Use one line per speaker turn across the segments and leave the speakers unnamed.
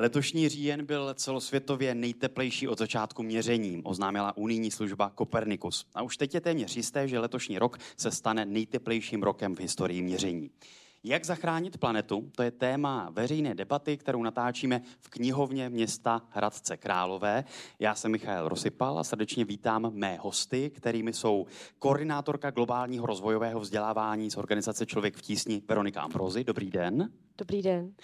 Letošní říjen byl celosvětově nejteplejší od začátku měření, oznámila unijní služba Copernicus. A už teď je téměř jisté, že letošní rok se stane nejteplejším rokem v historii měření. Jak zachránit planetu? To je téma veřejné debaty, kterou natáčíme v knihovně města Hradce Králové. Já jsem Michal Rosypal a srdečně vítám mé hosty, kterými jsou koordinátorka globálního rozvojového vzdělávání z organizace Člověk v tísni Veronika Ambrozy. Dobrý den.
Dobrý den.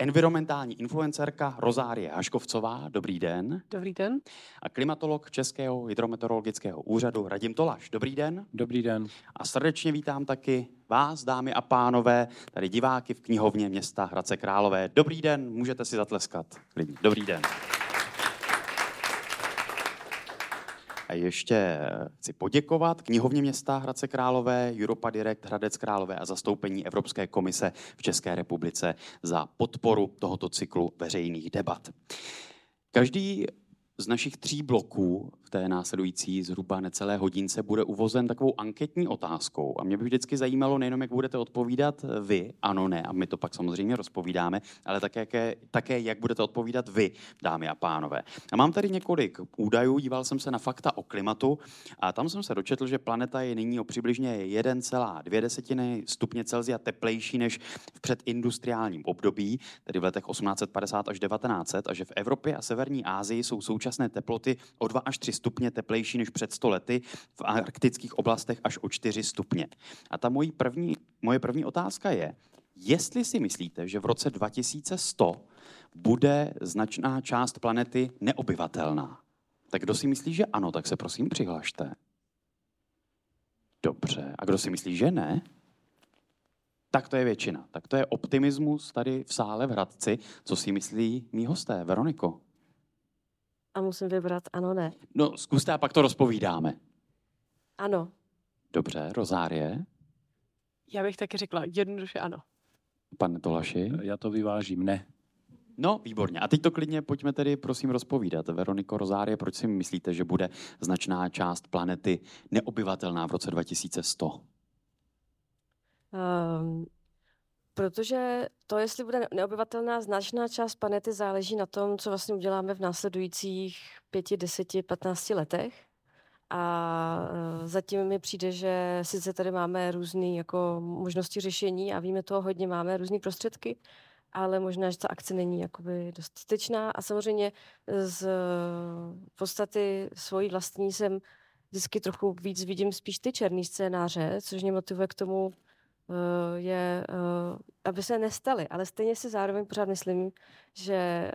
Environmentální influencerka Rozárie Haškovcová, dobrý den.
Dobrý den.
A klimatolog Českého hydrometeorologického úřadu Radim Tolaš, dobrý den.
Dobrý den.
A srdečně vítám taky vás, dámy a pánové, tady diváky v knihovně města Hradce Králové. Dobrý den, můžete si zatleskat. Dobrý den. A ještě chci poděkovat knihovně města Hradce Králové, Europa Direct Hradec Králové a zastoupení Evropské komise v České republice za podporu tohoto cyklu veřejných debat. Každý z našich tří bloků té následující zhruba necelé hodince bude uvozen takovou anketní otázkou. A mě by vždycky zajímalo nejenom, jak budete odpovídat vy, ano, ne, a my to pak samozřejmě rozpovídáme, ale také, také jak budete odpovídat vy, dámy a pánové. A mám tady několik údajů, díval jsem se na fakta o klimatu a tam jsem se dočetl, že planeta je nyní o přibližně 1,2 stupně Celsia teplejší než v předindustriálním období, tedy v letech 1850 až 1900, a že v Evropě a Severní Asii jsou současné teploty o 2 až 3 stupně teplejší než před 100 lety, v arktických oblastech až o 4 stupně. A ta moje první, moje první otázka je, jestli si myslíte, že v roce 2100 bude značná část planety neobyvatelná. Tak kdo si myslí, že ano, tak se prosím přihlašte. Dobře. A kdo si myslí, že ne? Tak to je většina. Tak to je optimismus tady v sále v Hradci. Co si myslí mý hosté? Veroniko?
A musím vybrat ano, ne.
No, zkuste a pak to rozpovídáme.
Ano.
Dobře, Rozárie?
Já bych taky řekla jednoduše ano.
Pane Tolaši?
Já to vyvážím, ne.
No, výborně. A teď to klidně pojďme tedy prosím rozpovídat. Veroniko Rozárie, proč si myslíte, že bude značná část planety neobyvatelná v roce 2100? Um,
ehm, Protože to, jestli bude neobyvatelná značná část planety, záleží na tom, co vlastně uděláme v následujících pěti, deseti, patnácti letech. A e, zatím mi přijde, že sice tady máme různé jako možnosti řešení a víme toho hodně, máme různé prostředky, ale možná, že ta akce není jakoby dostatečná. A samozřejmě z podstaty svojí vlastní jsem vždycky trochu víc vidím spíš ty černý scénáře, což mě motivuje k tomu je, eh, aby se nestaly. Ale stejně si zároveň pořád myslím, že eh,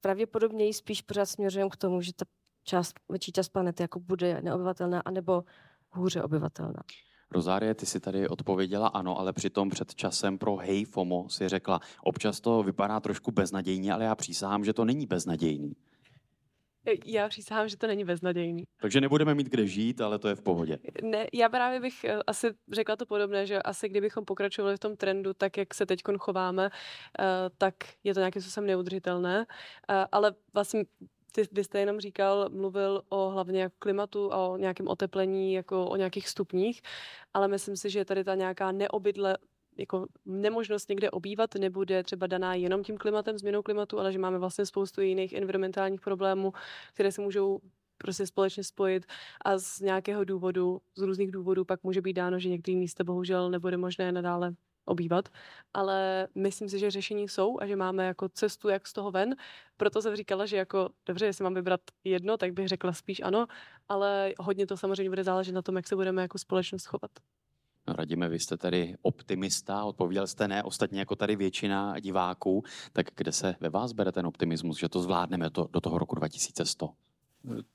pravděpodobně spíš pořád směřujeme k tomu, že ta část, větší část planety jako bude neobyvatelná, anebo hůře obyvatelná.
Rozárie, ty si tady odpověděla ano, ale přitom před časem pro Hej FOMO si řekla, občas to vypadá trošku beznadějně, ale já přísahám, že to není beznadějný.
Já přísahám, že to není beznadějný.
Takže nebudeme mít kde žít, ale to je v pohodě.
Ne, já právě bych eh, asi řekla to podobné, že asi kdybychom pokračovali v tom trendu, tak jak se teď chováme, eh, tak je to nějakým způsobem neudržitelné. Eh, ale vlastně ty, vy jste jenom říkal, mluvil o hlavně klimatu a o nějakém oteplení, jako o nějakých stupních, ale myslím si, že je tady ta nějaká neobydle, jako nemožnost někde obývat nebude třeba daná jenom tím klimatem, změnou klimatu, ale že máme vlastně spoustu jiných environmentálních problémů, které se můžou prostě společně spojit a z nějakého důvodu, z různých důvodů pak může být dáno, že některé místa bohužel nebude možné nadále obývat, ale myslím si, že řešení jsou a že máme jako cestu, jak z toho ven. Proto jsem říkala, že jako dobře, jestli mám vybrat jedno, tak bych řekla spíš ano, ale hodně to samozřejmě bude záležet na tom, jak se budeme jako společnost chovat.
Radíme, vy jste tady optimista, odpověděl jste ne, ostatně jako tady většina diváků, tak kde se ve vás bere ten optimismus, že to zvládneme to, do toho roku 2100?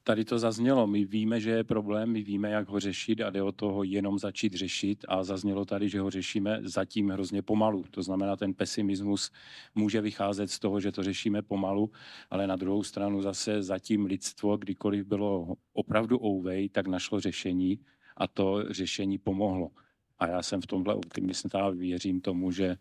Tady to zaznělo. My víme, že je problém, my víme, jak ho řešit a jde o toho jenom začít řešit a zaznělo tady, že ho řešíme zatím hrozně pomalu. To znamená, ten pesimismus může vycházet z toho, že to řešíme pomalu, ale na druhou stranu zase zatím lidstvo, kdykoliv bylo opravdu ouvej, tak našlo řešení a to řešení pomohlo. A já jsem v tomhle optimista a věřím tomu, že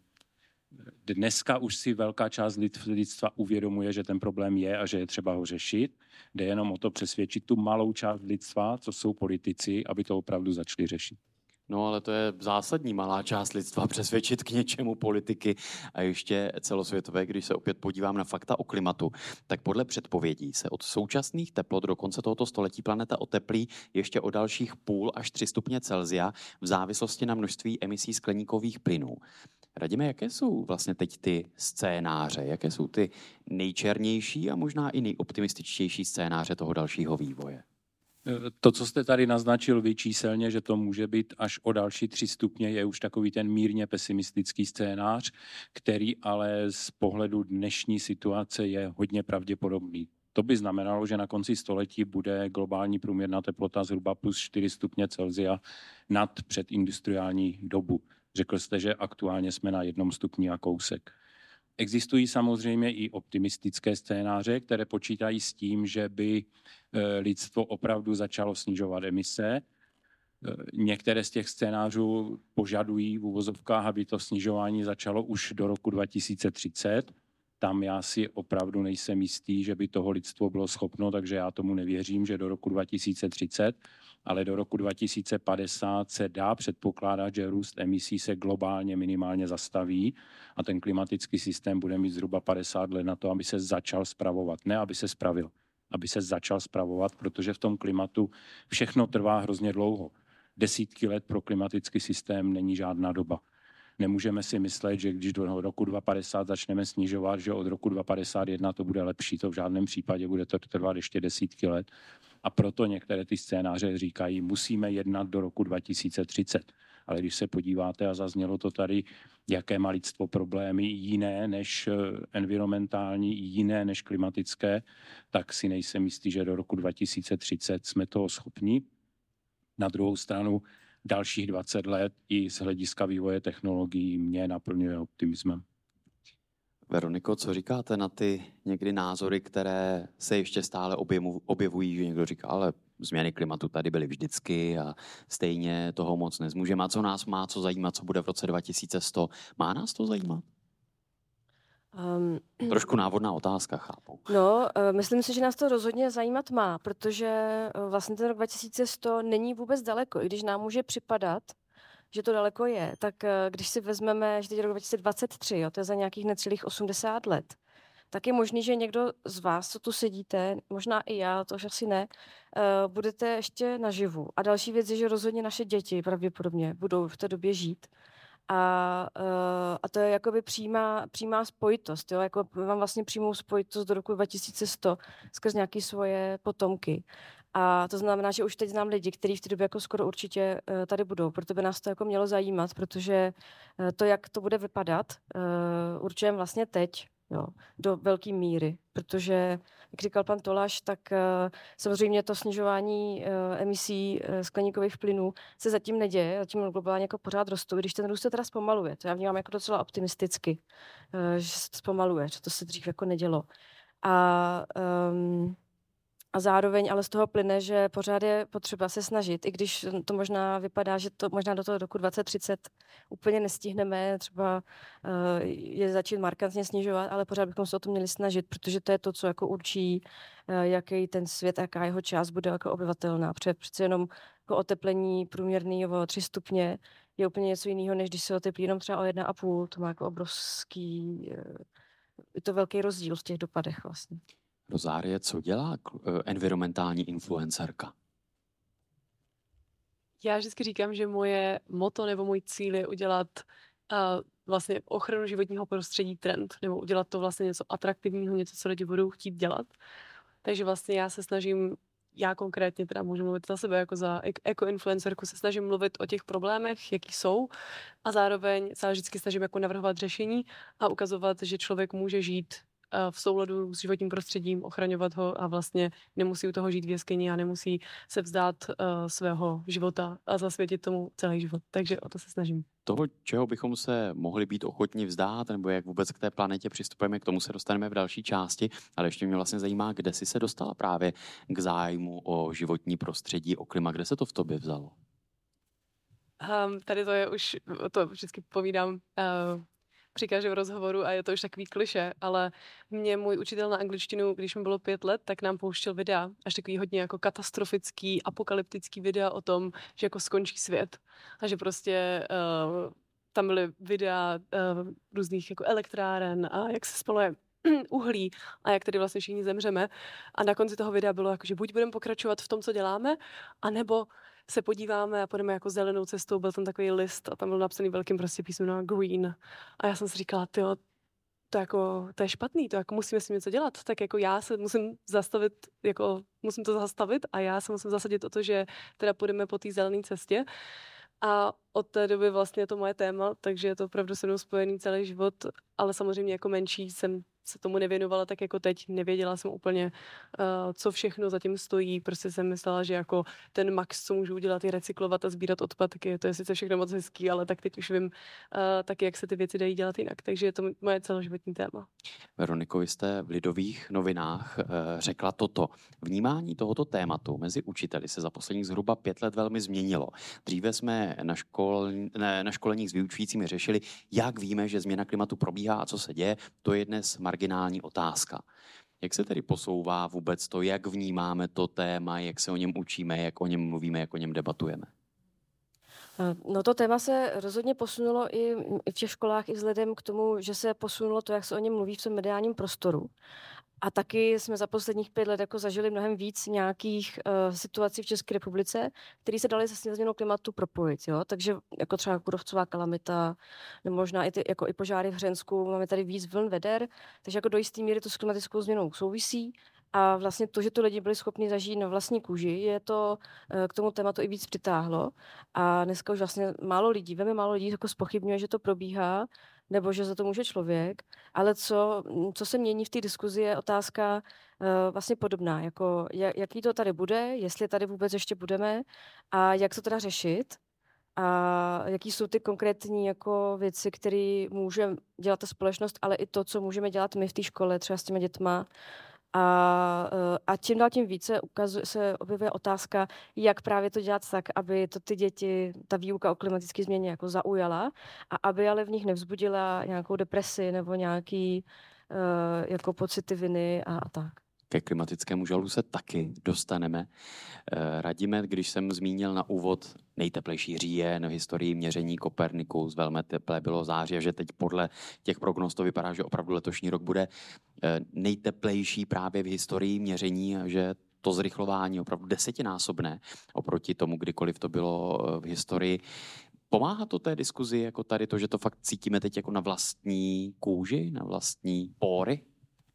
dneska už si velká část lidstva uvědomuje, že ten problém je a že je třeba ho řešit. Jde jenom o to přesvědčit tu malou část lidstva, co jsou politici, aby to opravdu začali řešit.
No ale to je zásadní malá část lidstva přesvědčit k něčemu politiky a ještě celosvětové, když se opět podívám na fakta o klimatu, tak podle předpovědí se od současných teplot do konce tohoto století planeta oteplí ještě o dalších půl až 3 stupně Celzia v závislosti na množství emisí skleníkových plynů. Radíme, jaké jsou vlastně teď ty scénáře, jaké jsou ty nejčernější a možná i nejoptimističtější scénáře toho dalšího vývoje?
To, co jste tady naznačil vy číselně, že to může být až o další tři stupně, je už takový ten mírně pesimistický scénář, který ale z pohledu dnešní situace je hodně pravděpodobný. To by znamenalo, že na konci století bude globální průměrná teplota zhruba plus 4 stupně Celsia nad předindustriální dobu. Řekl jste, že aktuálně jsme na jednom stupni a kousek. Existují samozřejmě i optimistické scénáře, které počítají s tím, že by eh, lidstvo opravdu začalo snižovat emise. Eh, některé z těch scénářů požadují v uvozovkách, aby to snižování začalo už do roku 2030. Tam já si opravdu nejsem jistý, že by toho lidstvo bylo schopno, takže já tomu nevěřím, že do roku 2030 ale do roku 2050 se dá předpokládat, že růst emisí se globálně minimálně zastaví a ten klimatický systém bude mít zhruba 50 let na to, aby se začal spravovat. Ne, aby se spravil, aby se začal spravovat, protože v tom klimatu všechno trvá hrozně dlouho. Desítky let pro klimatický systém není žádná doba. Nemůžeme si myslet, že když do roku 2050 začneme snižovat, že od roku 2051 to bude lepší. To v žádném případě bude to trvat ještě desítky let. A proto některé ty scénáře říkají, musíme jednat do roku 2030. Ale když se podíváte, a zaznělo to tady, jaké má lidstvo problémy jiné než eh, environmentální, jiné než klimatické, tak si nejsem jistý, že do roku 2030 jsme toho schopni. Na druhou stranu dalších 20 let i z hlediska vývoje technologií mě naplňuje optimismem.
Veroniko, co říkáte na ty někdy názory, které se ještě stále objevují, že někdo říká, ale změny klimatu tady byly vždycky a stejně toho moc nezmůžeme. A co nás má co zajímat, co bude v roce 2100? Má nás to zajímat? Um, Trošku návodná otázka, chápu.
No, uh, myslím si, že nás to rozhodně zajímat má, protože uh, vlastně ten rok 2100 není vůbec daleko, i když nám může připadat, že to daleko je, tak uh, když si vezmeme, že teď je rok 2023, jo, to je za nějakých necelých 80 let, tak je možný, že někdo z vás, co tu sedíte, možná i já, to už asi ne, uh, budete ještě naživu. A další věc je, že rozhodně naše děti pravděpodobně budou v té době žít. A, uh, a to je jakoby přímá, přímá spojitost, jo? Jako mám vlastně přímou spojitost do roku 2100 skrz nějaké svoje potomky. A to znamená, že už teď znám lidi, kteří v té době jako skoro určitě uh, tady budou, proto by nás to jako mělo zajímat, protože uh, to, jak to bude vypadat, uh, určujeme vlastně teď, jo, do velké míry, protože, jak říkal pan Toláš, tak samozřejmě to snižování emisí skleníkových plynů se zatím neděje, zatím globálně jako pořád rostou, když ten růst se teda zpomaluje. To já vnímám jako docela optimisticky, že se zpomaluje, že to se dřív jako nedělo. A um, a zároveň ale z toho plyne, že pořád je potřeba se snažit, i když to možná vypadá, že to možná do toho roku 2030 úplně nestihneme, třeba uh, je začít markantně snižovat, ale pořád bychom se o to měli snažit, protože to je to, co jako určí, uh, jaký ten svět, jaká jeho část bude jako obyvatelná. Protože přece jenom jako oteplení průměrný o 3 stupně je úplně něco jiného, než když se oteplí jenom třeba o 1,5. To má jako obrovský, uh, je to velký rozdíl v těch dopadech vlastně.
Rozárie, co dělá eh, environmentální influencerka?
Já vždycky říkám, že moje moto nebo můj cíl je udělat uh, vlastně ochranu životního prostředí trend, nebo udělat to vlastně něco atraktivního, něco, co lidi budou chtít dělat. Takže vlastně já se snažím, já konkrétně teda můžu mluvit za sebe jako za ekoinfluencerku, se snažím mluvit o těch problémech, jaký jsou a zároveň se vždycky snažím jako navrhovat řešení a ukazovat, že člověk může žít v souladu s životním prostředím, ochraňovat ho a vlastně nemusí u toho žít v jeskyni a nemusí se vzdát uh, svého života a zasvětit tomu celý život. Takže o to se snažím.
Toho, čeho bychom se mohli být ochotni vzdát, nebo jak vůbec k té planetě přistupujeme, k tomu se dostaneme v další části, ale ještě mě vlastně zajímá, kde jsi se dostala právě k zájmu o životní prostředí, o klima, kde se to v tobě vzalo?
Um, tady to je už, to vždycky povídám, uh, při každém rozhovoru a je to už takový kliše, ale mě můj učitel na angličtinu, když mi bylo pět let, tak nám pouštěl videa, až takový hodně jako katastrofický, apokalyptický videa o tom, že jako skončí svět a že prostě uh, tam byly videa uh, různých jako elektráren a jak se spaluje uhlí a jak tedy vlastně všichni zemřeme. A na konci toho videa bylo jako, že buď budeme pokračovat v tom, co děláme, anebo se podíváme a půjdeme jako zelenou cestou, byl tam takový list a tam byl napsaný velkým prostě písmeno green. A já jsem si říkala, ty to, jako, to je špatný, to jako musíme s tím něco dělat, tak jako já se musím zastavit, jako musím to zastavit a já se musím zasadit o to, že teda půjdeme po té zelené cestě. A od té doby vlastně je to moje téma, takže je to opravdu se mnou spojený celý život, ale samozřejmě jako menší jsem se tomu nevěnovala tak jako teď. Nevěděla jsem úplně, uh, co všechno zatím stojí. Prostě jsem myslela, že jako ten max, co můžu udělat, je recyklovat a sbírat odpadky. To je sice všechno moc hezký, ale tak teď už vím uh, taky, jak se ty věci dají dělat jinak. Takže je to moje celoživotní téma.
Veroniko, vy jste v Lidových novinách uh, řekla toto. Vnímání tohoto tématu mezi učiteli se za posledních zhruba pět let velmi změnilo. Dříve jsme na, škol, ne, na školeních s vyučujícími řešili, jak víme, že změna klimatu probíhá a co se děje. To je dnes marginální otázka. Jak se tedy posouvá vůbec to, jak vnímáme to téma, jak se o něm učíme, jak o něm mluvíme, jak o něm debatujeme?
Eh, no to téma se rozhodně posunulo i v těch školách i vzhledem k tomu, že se posunulo to, jak se o něm mluví v tom mediálním prostoru. A taky jsme za posledních pět let jako zažili mnohem víc nějakých uh, situací v České republice, které se daly se změnou klimatu propojit. Jo? Takže jako třeba kurovcová kalamita, nebo možná i, ty, jako i požáry v Hřensku, máme tady víc vln veder, takže jako do jisté míry to s klimatickou změnou souvisí. A vlastně to, že to lidi byli schopni zažít na vlastní kůži, je to uh, k tomu tématu i víc přitáhlo. A dneska už vlastně málo lidí, velmi málo lidí jako spochybňuje, že to probíhá nebo že za to může člověk, ale co, co se mění v té diskuzi je otázka uh, vlastně podobná, jako jak, jaký to tady bude, jestli tady vůbec ještě budeme a jak to teda řešit a jaký jsou ty konkrétní jako věci, které může dělat ta společnost, ale i to, co můžeme dělat my v té škole, třeba s těma dětma, a, eh, a čím dál tím více ukazuje, se objevuje otázka, jak právě to dělat tak, aby to ty děti, ta výuka o klimatické změně jako zaujala a aby ale v nich nevzbudila nějakou depresi nebo nějaký uh, jako pocity viny a, a tak.
Ke klimatickému žalu se taky dostaneme. Eh, Radíme, když jsem zmínil na úvod nejteplejší říjen v historii měření Kopernikus, velmi teplé bylo září, že teď podle těch prognóz to vypadá, že opravdu letošní rok bude eh, nejteplejší právě v historii měření, že to zrychlování opravdu desetinásobné oproti tomu, kdykoliv to bylo eh, v historii. Pomáhá to té diskuzi jako tady to, že to fakt cítíme teď jako na vlastní kůži, na vlastní pory?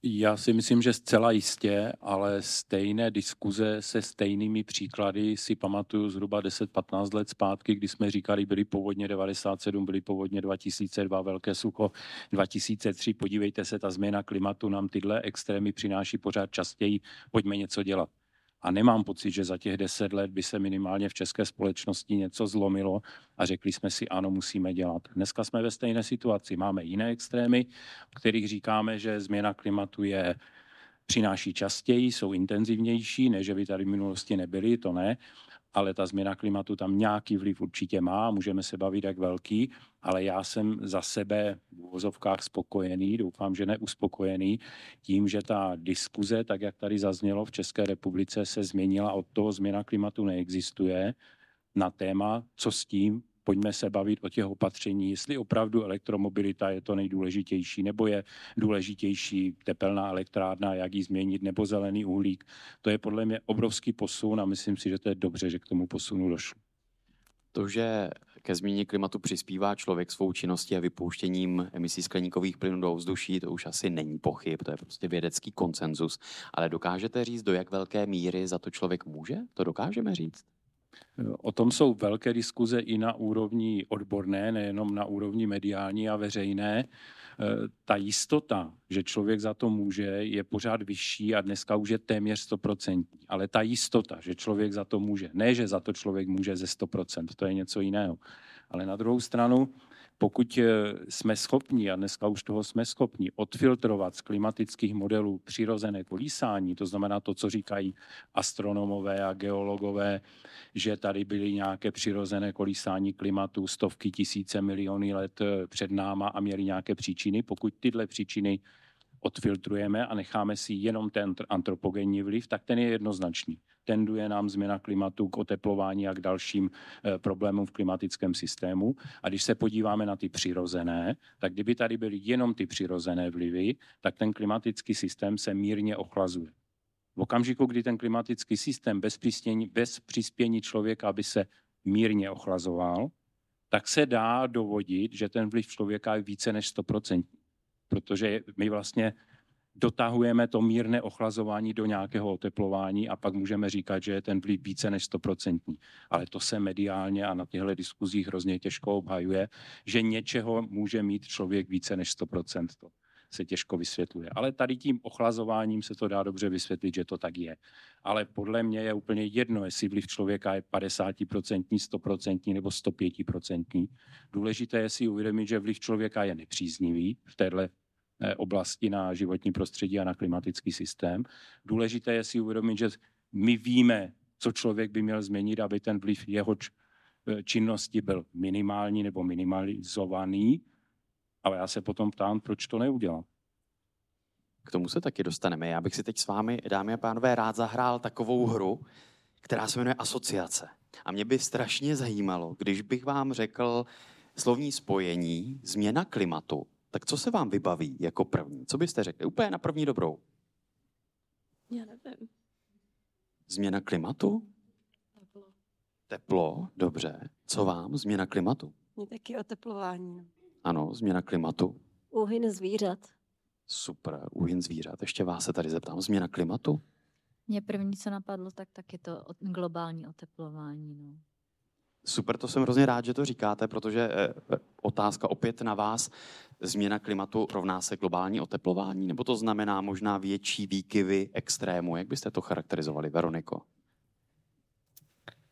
Já si myslím, že zcela jistě, ale stejné diskuze se stejnými příklady si pamatuju zhruba 10-15 let zpátky, kdy jsme říkali, byly povodně 97, byly povodně 2002, velké sucho 2003. Podívejte se, ta změna klimatu nám tyhle extrémy přináší pořád častěji, pojďme něco dělat. A nemám pocit, že za těch deset let by se minimálně v české společnosti něco zlomilo a řekli jsme si, ano, musíme dělat. Dneska jsme ve stejné situaci. Máme jiné extrémy, o kterých říkáme, že změna klimatu je přináší častěji, jsou intenzivnější, ne, že by tady v minulosti nebyly, to ne, ale ta změna klimatu tam nějaký vliv určitě má, můžeme se bavit jak velký, ale já jsem za sebe v uvozovkách spokojený, doufám, že neuspokojený, tím, že ta diskuze, tak jak tady zaznělo v České republice, se změnila, od toho změna klimatu neexistuje, na téma, co s tím, pojďme se bavit o těch opatření, jestli opravdu elektromobilita je to nejdůležitější, nebo je důležitější tepelná elektrárna, jak ji změnit, nebo zelený uhlík. To je podle mě obrovský posun a myslím si, že to je dobře, že k tomu posunu došlo.
To, že ke změně klimatu přispívá člověk svou činností a vypouštěním emisí skleníkových plynů do ovzduší, to už asi není pochyb, to je prostě vědecký konsenzus. Ale dokážete říct, do jak velké míry za to člověk může? To dokážeme říct?
O tom jsou velké diskuze i na úrovni odborné, nejenom na úrovni mediální a veřejné. E, ta jistota, že člověk za to může, je pořád vyšší a dneska už je téměř 100%. Ale ta jistota, že člověk za to může, ne, že za to člověk může ze 100%, to je něco jiného. Ale na druhou stranu, pokud eh, jsme schopni, a dneska už toho jsme schopni, odfiltrovat z klimatických modelů přirozené kolísání, to znamená to, co říkají astronomové a geologové, že tady byly nějaké přirozené kolísání klimatu stovky tisíce miliony let eh, před náma a měly nějaké příčiny, pokud tyhle příčiny odfiltrujeme a necháme si jenom ten antropogenní vliv, tak ten je jednoznačný. Tenduje nám změna klimatu k oteplování a k dalším eh, problémům v klimatickém systému. A když se podíváme na ty přirozené, tak kdyby tady byly jenom ty přirozené vlivy, tak ten klimatický systém se mírně ochlazuje. V okamžiku, kdy ten klimatický systém bez, přispění, bez přispění člověka by se mírně ochlazoval, tak se dá dovodit, že ten vliv člověka je více než 100% protože my vlastně dotahujeme to mírné ochlazování do nějakého oteplování a pak můžeme říkat, že je ten vliv více než 100%. Ale to se mediálně a na těchto diskuzích hrozně těžko obhajuje, že něčeho může mít člověk více než 100%. To se těžko vysvětluje. Ale tady tím ochlazováním se to dá dobře vysvětlit, že to tak je. Ale podle mě je úplně jedno, jestli vliv člověka je 50%, 100% nebo 105%. Důležité je si uvědomit, že vliv člověka je nepříznivý v téhle oblasti na životní prostředí a na klimatický systém. Důležité je si uvědomit, že my víme, co člověk by měl změnit, aby ten vliv jeho eh, činnosti byl minimální nebo minimalizovaný, ale já se potom ptám, proč to neudělám.
K tomu se taky dostaneme. Já bych si teď s vámi, dámy a pánové, rád zahrál takovou hru, která se jmenuje Asociace. A mě by strašně zajímalo, když bych vám řekl slovní spojení změna klimatu, tak co se vám vybaví jako první? Co byste řekli? Úplně na první dobrou.
Já nevím.
Změna klimatu?
Teplo.
Teplo, dobře. Co vám? Změna klimatu?
Mě taky oteplování. no.
Ano, změna klimatu.
Úhyn zvířat.
Super, úhyn zvířat. Ještě vás se tady zeptám. Změna klimatu?
Mě první, co napadlo, tak tak je to o- globální oteplování. No.
Super, to jsem hrozně rád, že to říkáte, protože eh, eh, otázka opět na vás. Změna klimatu rovná se globální oteplování, nebo to znamená možná větší výkyvy extrému? Jak byste to charakterizovali, Veroniko?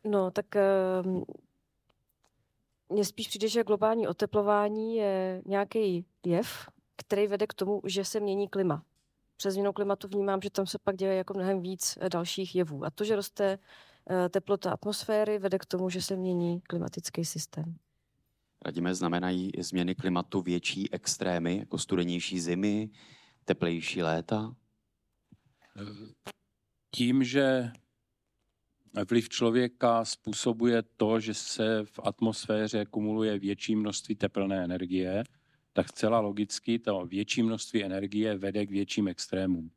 No, tak ehm, mně spíš přijde, že globální oteplování je nějaký jev, který vede k tomu, že se mění klima. Přes změnou klimatu vnímám, že tam se pak děje jako mnohem víc eh, dalších jevů. A to, že roste teplota atmosféry, vede k tomu, že se mění klimatický systém.
Radíme, znamenají změny klimatu větší extrémy, jako studenější zimy, teplejší léta?
Tím, že vliv člověka způsobuje to, že se v atmosféře kumuluje větší množství teplné energie, tak zcela logicky to větší množství energie vede k větším extrémům.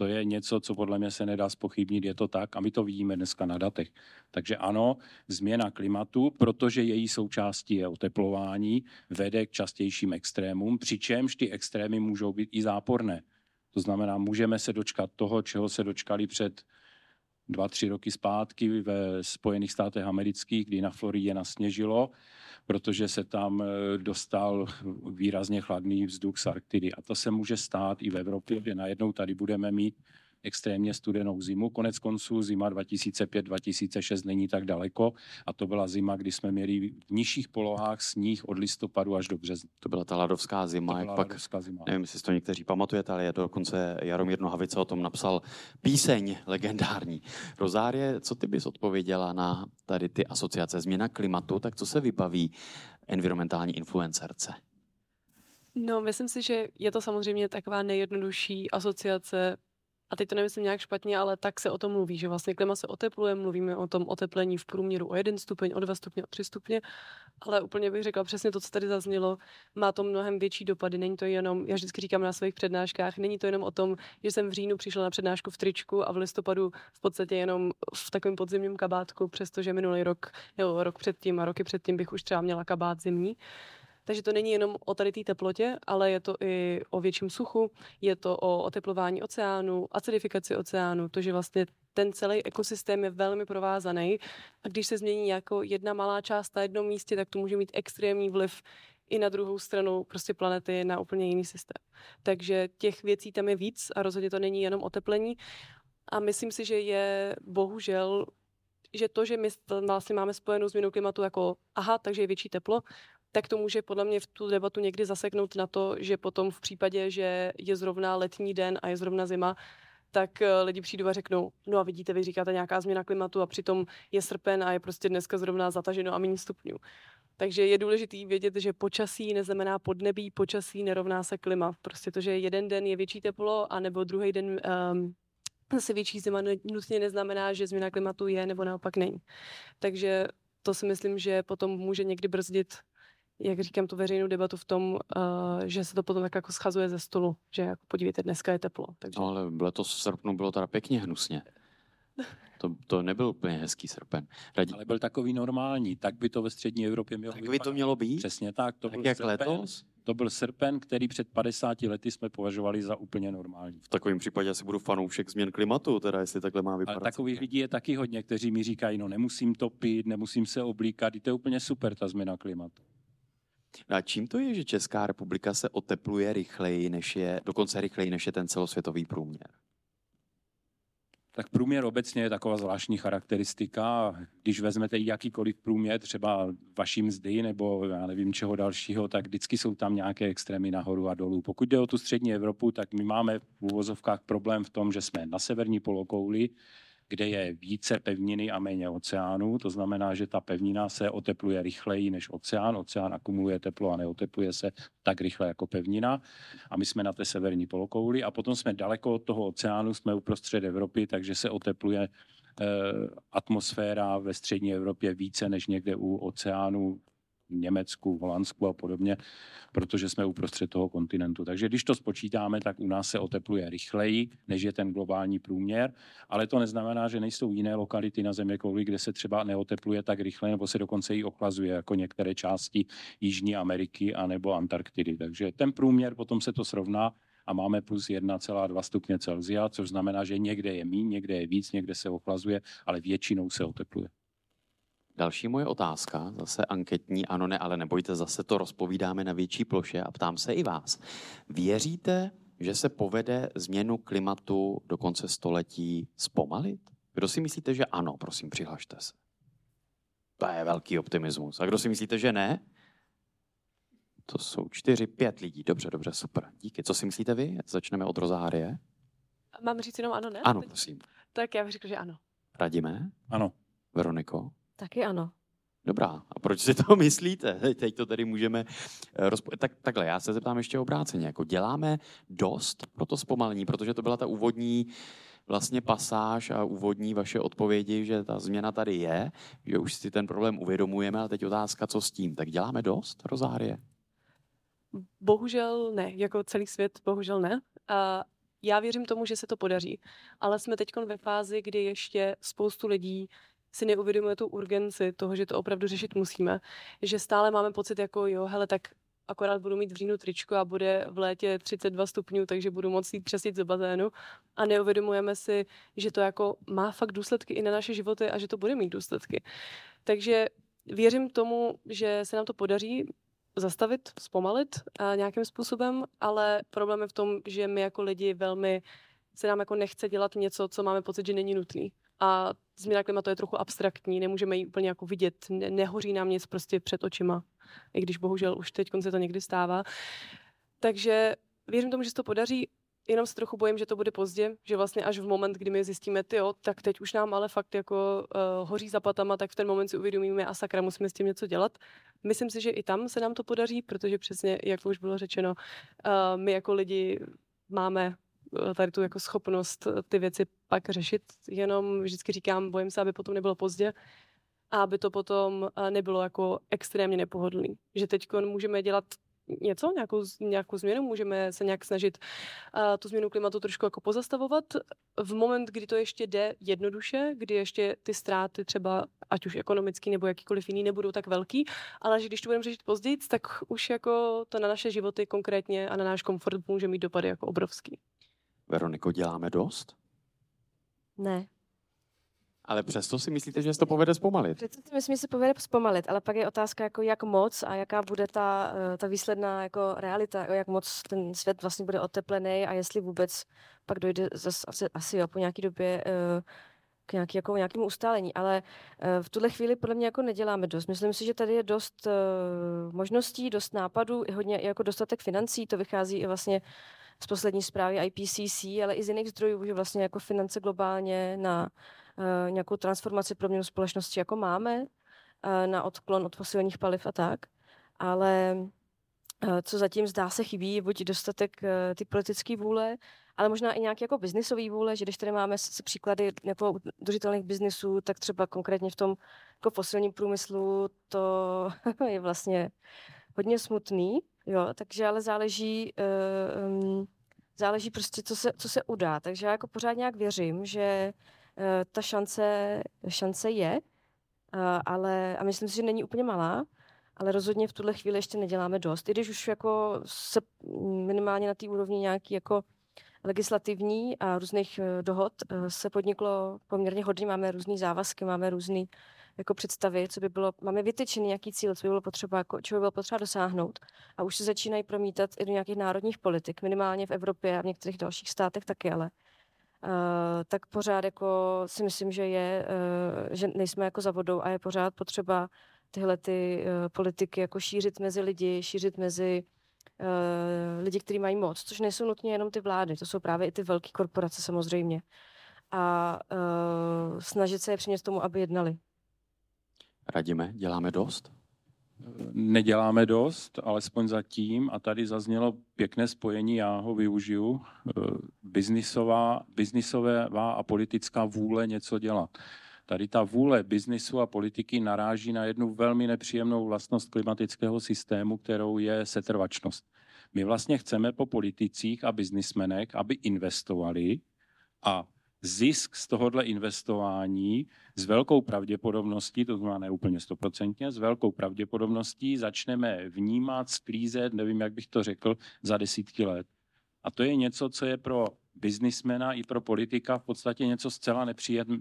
To je něco, co podle mě se nedá spochybnit, je to tak a my to vidíme dneska na datech. Takže ano, změna klimatu, protože její součástí je oteplování, vede k častějším extrémům, přičemž ty extrémy můžou být i záporné. To znamená, můžeme se dočkat toho, čeho se dočkali před dva, tři roky zpátky ve Spojených státech amerických, kdy na Floridě nasněžilo, protože se tam eh, dostal výrazně chladný vzduch z Arktidy. A to se může stát i v Evropě, že najednou tady budeme mít extrémně studenou zimu. Konec konců zima 2005-2006 není tak daleko a to byla zima, kdy jsme měli v nižších polohách sníh od listopadu až do března.
To byla ta ladovská
To
zima, jak
byla
pak
ladovská zima.
Nevím, jestli to někteří pamatujete, ale je to dokonce Jaromír Nohavice o tom napsal píseň legendární. Rozárie, co ty bys odpověděla na tady ty asociace změna klimatu, tak co se vybaví environmentální influencerce?
No, myslím si, že je to samozřejmě taková nejjednodušší asociace, a teď to nemyslím nějak špatně, ale tak se o tom mluví, že vlastně klima se otepluje, mluvíme o tom oteplení v průměru o jeden stupeň, o dva stupně, o tři stupně, ale úplně bych řekla přesně to, co tady zaznělo, má to mnohem větší dopady. Není to jenom, já vždycky říkám na svých přednáškách, není to jenom o tom, že jsem v říjnu přišla na přednášku v tričku a v listopadu v podstatě jenom v takovém podzimním kabátku, přestože minulý rok, nebo rok předtím a roky předtím bych už třeba měla kabát zimní. Takže to není jenom o tady té teplotě, ale je to i o větším suchu, je to o oteplování oceánu, acidifikaci oceánu, to, že vlastně ten celý ekosystém je velmi provázaný a když se změní jako jedna malá část na jednom místě, tak to může mít extrémní vliv i na druhou stranu prostě planety na úplně jiný systém. Takže těch věcí tam je víc a rozhodně to není jenom oteplení. A myslím si, že je bohužel že to, že my vlastně máme spojenou změnu klimatu jako aha, takže je větší teplo, tak to může podle mě v tu debatu někdy zaseknout na to, že potom v případě, že je zrovna letní den a je zrovna zima, tak eh, lidi přijdou a řeknou, no a vidíte, vy říkáte nějaká změna klimatu a přitom je srpen a je prostě dneska zrovna zataženo a méně stupňů. Takže je důležité vědět, že počasí neznamená podnebí, počasí nerovná se klima. Prostě to, že jeden den je větší teplo, a nebo druhý den um, zase větší zima nutně neznamená, že změna klimatu je nebo naopak není. Takže to si myslím, že potom může někdy brzdit jak říkám, tu veřejnou debatu v tom, uh, že se to potom tak jako schazuje ze stolu, že jako podívejte, dneska je teplo. Takže...
No, ale letos v srpnu bylo teda pěkně hnusně. To, to nebyl úplně hezký srpen.
Radí... Ale byl takový normální, tak by to ve střední Evropě mělo
Tak by to mělo být?
Přesně tak. To
tak
byl
jak
srpen,
letos?
To byl srpen, který před 50 lety jsme považovali za úplně normální.
V takovém případě asi budu fanoušek změn klimatu, teda jestli takhle má vypadat.
Ale takových lidí je taky hodně, kteří mi říkají, no nemusím topit, nemusím se oblíkat, to je úplně super ta změna klimatu.
No a čím to je, že Česká republika se otepluje rychleji, než je, dokonce rychleji, než je ten celosvětový průměr?
Tak průměr obecně je taková zvláštní charakteristika. Když vezmete jakýkoliv průměr, třeba vaší mzdy nebo já nevím čeho dalšího, tak vždycky jsou tam nějaké extrémy nahoru a dolů. Pokud jde o tu střední Evropu, tak my máme v úvozovkách problém v tom, že jsme na severní polokouli, kde je více pevniny a méně oceánů. To znamená, že ta pevnina se otepluje rychleji než oceán. Oceán akumuluje teplo a neotepluje se tak rychle jako pevnina. A my jsme na té severní polokouli a potom jsme daleko od toho oceánu, jsme uprostřed Evropy, takže se otepluje eh, atmosféra ve střední Evropě více než někde u oceánu Německu, Holandsku a podobně, protože jsme uprostřed toho kontinentu. Takže když to spočítáme, tak u nás se otepluje rychleji, než je ten globální průměr, ale to neznamená, že nejsou jiné lokality na Země kouli, kde se třeba neotepluje tak rychle, nebo se dokonce i ochlazuje, jako některé části Jižní Ameriky a nebo Antarktidy. Takže ten průměr potom se to srovná a máme plus 1,2 stupně Celsia, což znamená, že někde je méně, někde je víc, někde se ochlazuje, ale většinou se otepluje.
Další moje otázka, zase anketní, ano, ne, ale nebojte, zase to rozpovídáme na větší ploše a ptám se i vás. Věříte, že se povede změnu klimatu do konce století zpomalit? Kdo si myslíte, že ano, prosím, přihlašte se. To je velký optimismus. A kdo si myslíte, že ne? To jsou čtyři, pět lidí. Dobře, dobře, super. Díky. Co si myslíte vy? Začneme od Rozárie.
Mám říct jenom ano, ne?
Ano, prosím.
Tak já bych řekl, že ano.
Radíme?
Ano.
Veroniko?
Taky ano.
Dobrá, a proč si to myslíte? Teď to tady můžeme... eh, Rozpo... Tak, takhle, já se zeptám ještě obráceně. Jako děláme dost pro to zpomalení, protože to byla ta úvodní vlastně pasáž a úvodní vaše odpovědi, že ta změna tady je, že už si ten problém uvědomujeme, ale teď otázka, co s tím. Tak děláme dost, Rozárie?
Bohužel ne, jako celý svět bohužel ne. A já věřím tomu, že se to podaří, ale jsme teď ve fázi, kdy ještě spoustu lidí si neuvědomuje tu urgenci toho, že to opravdu řešit musíme, že stále máme pocit jako jo, hele, tak akorát budu mít v říjnu tričko a bude v létě 32 stupňů, takže budu moct jít přesít do bazénu a neuvědomujeme si, že to jako má fakt důsledky i na naše životy a že to bude mít důsledky. Takže věřím tomu, že se nám to podaří zastavit, zpomalit a nějakým způsobem, ale problém je v tom, že my jako lidi velmi se nám jako nechce dělat něco, co máme pocit, že není nutný. A změna klimatu je trochu abstraktní, nemůžeme ji úplně jako vidět, ne, nehoří nám nic prostě před očima, i když bohužel už teď se to někdy stává. Takže věřím tomu, že se to podaří, jenom se trochu bojím, že to bude pozdě, že vlastně až v moment, kdy my zjistíme, ty tak teď už nám ale fakt jako uh, hoří zapatama, tak v ten moment si uvědomíme a sakra, musíme s tím něco dělat. Myslím si, že i tam se nám to podaří, protože přesně, jak už bylo řečeno, uh, my jako lidi máme tady tu jako schopnost ty věci pak řešit, jenom vždycky říkám, bojím se, aby potom nebylo pozdě a aby to potom eh, nebylo jako extrémně nepohodlný. Že teď můžeme dělat něco, nějakou, nějakou změnu, můžeme se nějak snažit tu změnu klimatu trošku jako pozastavovat. V moment, kdy to ještě jde jednoduše, kdy ještě ty ztráty třeba, ať už ekonomický nebo jakýkoliv jiný, nebudou tak velký, ale že když to budeme řešit později, tak už jako to na naše životy konkrétně a na náš komfort může mít dopady jako obrovský.
Veroniko, děláme dost?
Ne.
Ale přesto si myslíte, že se to povede zpomalit?
Přece si myslím, že se povede zpomalit, ale pak je otázka, jako jak moc a jaká bude ta, eh, ta výsledná jako realita, jak moc ten svět vlastně bude oteplený a jestli vůbec pak dojde zase asi, asi jo, po nějaké době eh, k nějaký, jako, nějakému ustálení, ale uh, v tuhle chvíli podle mě jako neděláme dost. Myslím si, že tady je dost možností, dost nápadů, i hodně jako dostatek financí, to vychází i vlastně z poslední zprávy IPCC, ale i z jiných zdrojů, že vlastně jako finance globálně na uh, nějakou transformaci pro měnu společnosti jako máme, uh, na odklon od fosilních paliv a tak, ale uh, co zatím zdá se chybí, je buď dostatek ty politické vůle, ale možná i nějaký jako biznisový vůle, že když tady máme s příklady jako udržitelných biznisů, tak třeba konkrétně v tom jako fosilním průmyslu to je vlastně hodně smutný, jo, takže ale záleží, uh, záleží prostě, co se, co se udá. Takže já jako pořád nějak věřím, že uh, ta šance, šance je, uh, ale a myslím si, že není úplně malá, ale rozhodně v tuhle chvíli ještě neděláme dost. I když už jako se minimálně na té úrovni nějaký jako legislativní a různých eh, dohod se podniklo poměrně hodně. Máme různé závazky, máme různé jako představy, co by bylo, máme vytyčený nějaký cíl, co by bylo potřeba, jako, čeho by bylo potřeba dosáhnout. A už se začínají promítat i do nějakých národních politik, minimálně v Evropě a v některých dalších státech taky, ale uh, tak pořád jako si myslím, že je, uh, že nejsme jako za vodou a je pořád potřeba tyhle ty uh, politiky jako šířit mezi lidi, šířit mezi uh, lidi, kteří mají moc, což nejsou nutně jenom ty vlády, to jsou právě i ty velké korporace samozřejmě. A uh, snažit se je přimět tomu, aby jednali.
Radíme, děláme dost?
Neděláme dost, alespoň zatím, a tady zaznělo pěkné spojení, já ho využiju, eh, biznisová, biznisová a politická vůle něco dělat. Tady ta vůle biznisu a politiky naráží na jednu velmi nepříjemnou vlastnost klimatického systému, kterou je setrvačnost. My vlastně chceme po politicích a biznismenech, aby investovali a zisk z tohohle investování s velkou pravděpodobností, to znamená ne úplně stoprocentně, s velkou pravděpodobností začneme vnímat, sklízet, nevím, jak bych to řekl, za desítky let. A to je něco, co je pro biznismena i pro politika v podstatě něco zcela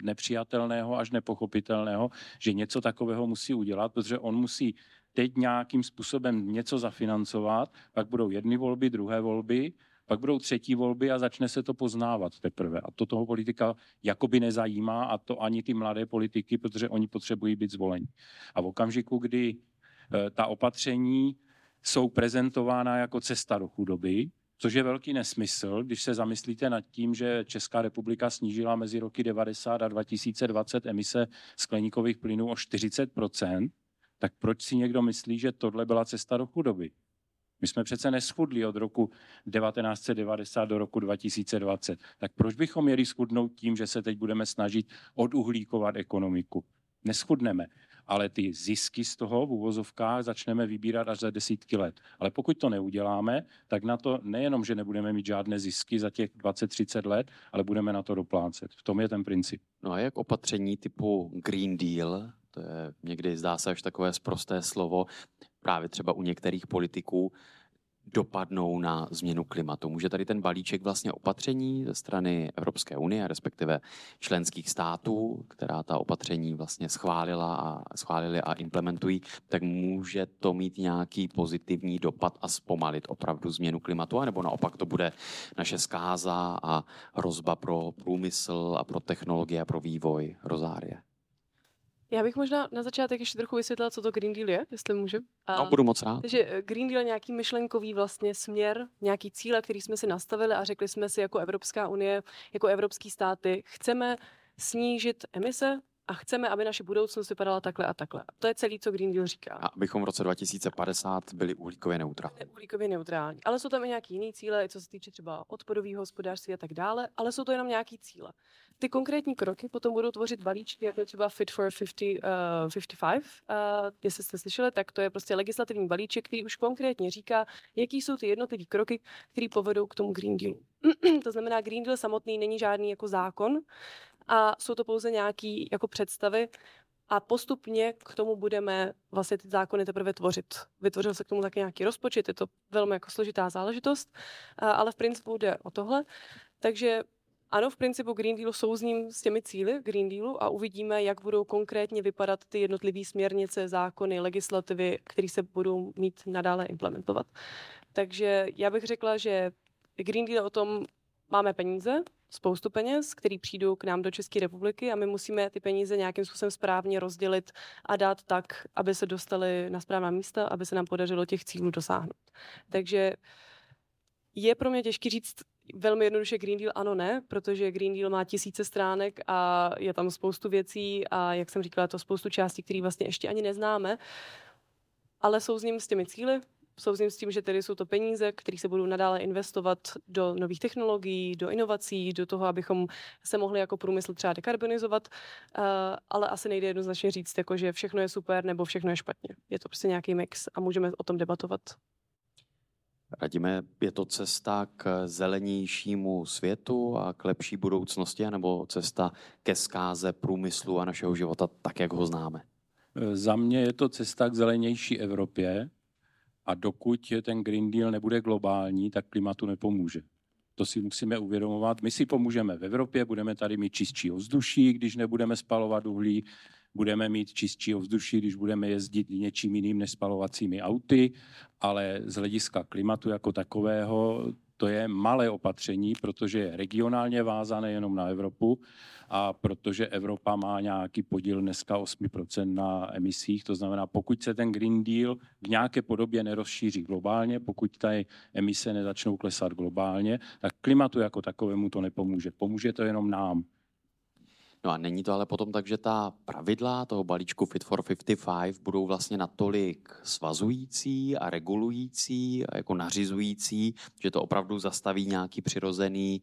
nepřijatelného až nepochopitelného, že něco takového musí udělat, protože on musí teď nějakým způsobem něco zafinancovat, pak budou jedny volby, druhé volby, pak budou třetí volby a začne se to poznávat teprve. A to toho politika jakoby nezajímá a to ani ty mladé politiky, protože oni potřebují být zvoleni. A v okamžiku, kdy eh, ta opatření jsou prezentována jako cesta do chudoby, což je velký nesmysl, když se zamyslíte nad tím, že Česká republika snížila mezi roky 90 a 2020 emise skleníkových plynů o 40% tak proč si někdo myslí, že tohle byla cesta do chudoby? My jsme přece neschudli od roku 1990 do roku 2020. Tak proč bychom měli schudnout tím, že se teď budeme snažit oduhlíkovat ekonomiku? Neschudneme ale ty zisky z toho v úvozovkách začneme vybírat až za desítky let. Ale pokud to neuděláme, tak na to nejenom, že nebudeme mít žádné zisky za těch 20-30 let, ale budeme na to doplácet. V tom je ten princip.
No a jak opatření typu Green Deal, to je někdy zdá se až takové sprosté slovo, právě třeba u některých politiků, dopadnou na změnu klimatu. Může tady ten balíček vlastně opatření ze strany Evropské unie, respektive členských států, která ta opatření vlastně schválila a schválili a implementují, tak může to mít nějaký pozitivní dopad a zpomalit opravdu změnu klimatu, anebo naopak to bude naše zkáza a hrozba pro průmysl a pro technologie a pro vývoj Rozárie.
Já bych možná na začátek ještě trochu vysvětlila, co to Green Deal je, jestli můžu.
A, no, budu moc rád.
Takže eh, Green Deal je nějaký myšlenkový vlastně směr, nějaký cíle, který jsme si nastavili a řekli jsme si jako Evropská unie, jako evropský státy, chceme snížit emise a chceme, aby naše budoucnost vypadala takhle a takhle. To je celý, co Green Deal říká.
A abychom v roce 2050 byli uhlíkově neutrální.
Uhlíkově neutrální. Ale jsou tam i nějaké jiné cíle, co se týče třeba odpadového hospodářství a tak dále, ale jsou to jenom nějaké cíle. Ty konkrétní kroky potom budou tvořit balíčky, jako třeba Fit for 50, uh, 55. Uh, jestli jste slyšeli, tak to je prostě legislativní balíček, který už konkrétně říká, jaký jsou ty jednotlivé kroky, které povedou k tomu Green Dealu. to znamená, Green Deal samotný není žádný jako zákon, a jsou to pouze nějaké jako představy a postupně k tomu budeme vlastně ty zákony teprve tvořit. Vytvořil se k tomu taky nějaký rozpočet, je to velmi jako složitá záležitost, ale v principu jde o tohle. Takže ano, v principu Green Dealu souzním s těmi cíly Green Dealu a uvidíme, jak budou konkrétně vypadat ty jednotlivé směrnice, zákony, legislativy, které se budou mít nadále implementovat. Takže já bych řekla, že Green Deal o tom máme peníze, spoustu peněz, který přijdou k nám do České republiky a my musíme ty peníze nějakým způsobem správně rozdělit a dát tak, aby se dostali na správná místa, aby se nám podařilo těch cílů dosáhnout. Takže je pro mě těžké říct velmi jednoduše Green Deal ano, ne, protože Green Deal má tisíce stránek a je tam spoustu věcí a jak jsem říkala, to spoustu částí, které vlastně ještě ani neznáme, ale jsou s ním s těmi cíly, souzním s tím, že tedy jsou to peníze, které se budou nadále investovat do nových technologií, do inovací, do toho, abychom se mohli jako průmysl třeba dekarbonizovat, uh, ale asi nejde jednoznačně říct, jako, že všechno je super nebo všechno je špatně. Je to prostě nějaký mix a můžeme o tom debatovat.
Radíme, je to cesta k zelenějšímu světu a k lepší budoucnosti, nebo cesta ke zkáze průmyslu a našeho života tak, jak ho známe?
Za mě je to cesta k zelenější Evropě, a dokud ten Green Deal nebude globální, tak klimatu nepomůže. To si musíme uvědomovat. My si pomůžeme v Evropě, budeme tady mít čistší ovzduší, když nebudeme spalovat uhlí, budeme mít čistší ovzduší, když budeme jezdit něčím jiným než spalovacími auty, ale z hlediska klimatu jako takového to je malé opatření, protože je regionálně vázané jenom na Evropu a protože Evropa má nějaký podíl dneska 8% na emisích, to znamená, pokud se ten Green Deal v nějaké podobě nerozšíří globálně, pokud ty emise nezačnou klesat globálně, tak klimatu jako takovému to nepomůže. Pomůže to jenom nám.
No a není to ale potom tak, že ta pravidla toho balíčku Fit for 55 budou vlastně natolik svazující a regulující a jako nařizující, že to opravdu zastaví nějaký přirozený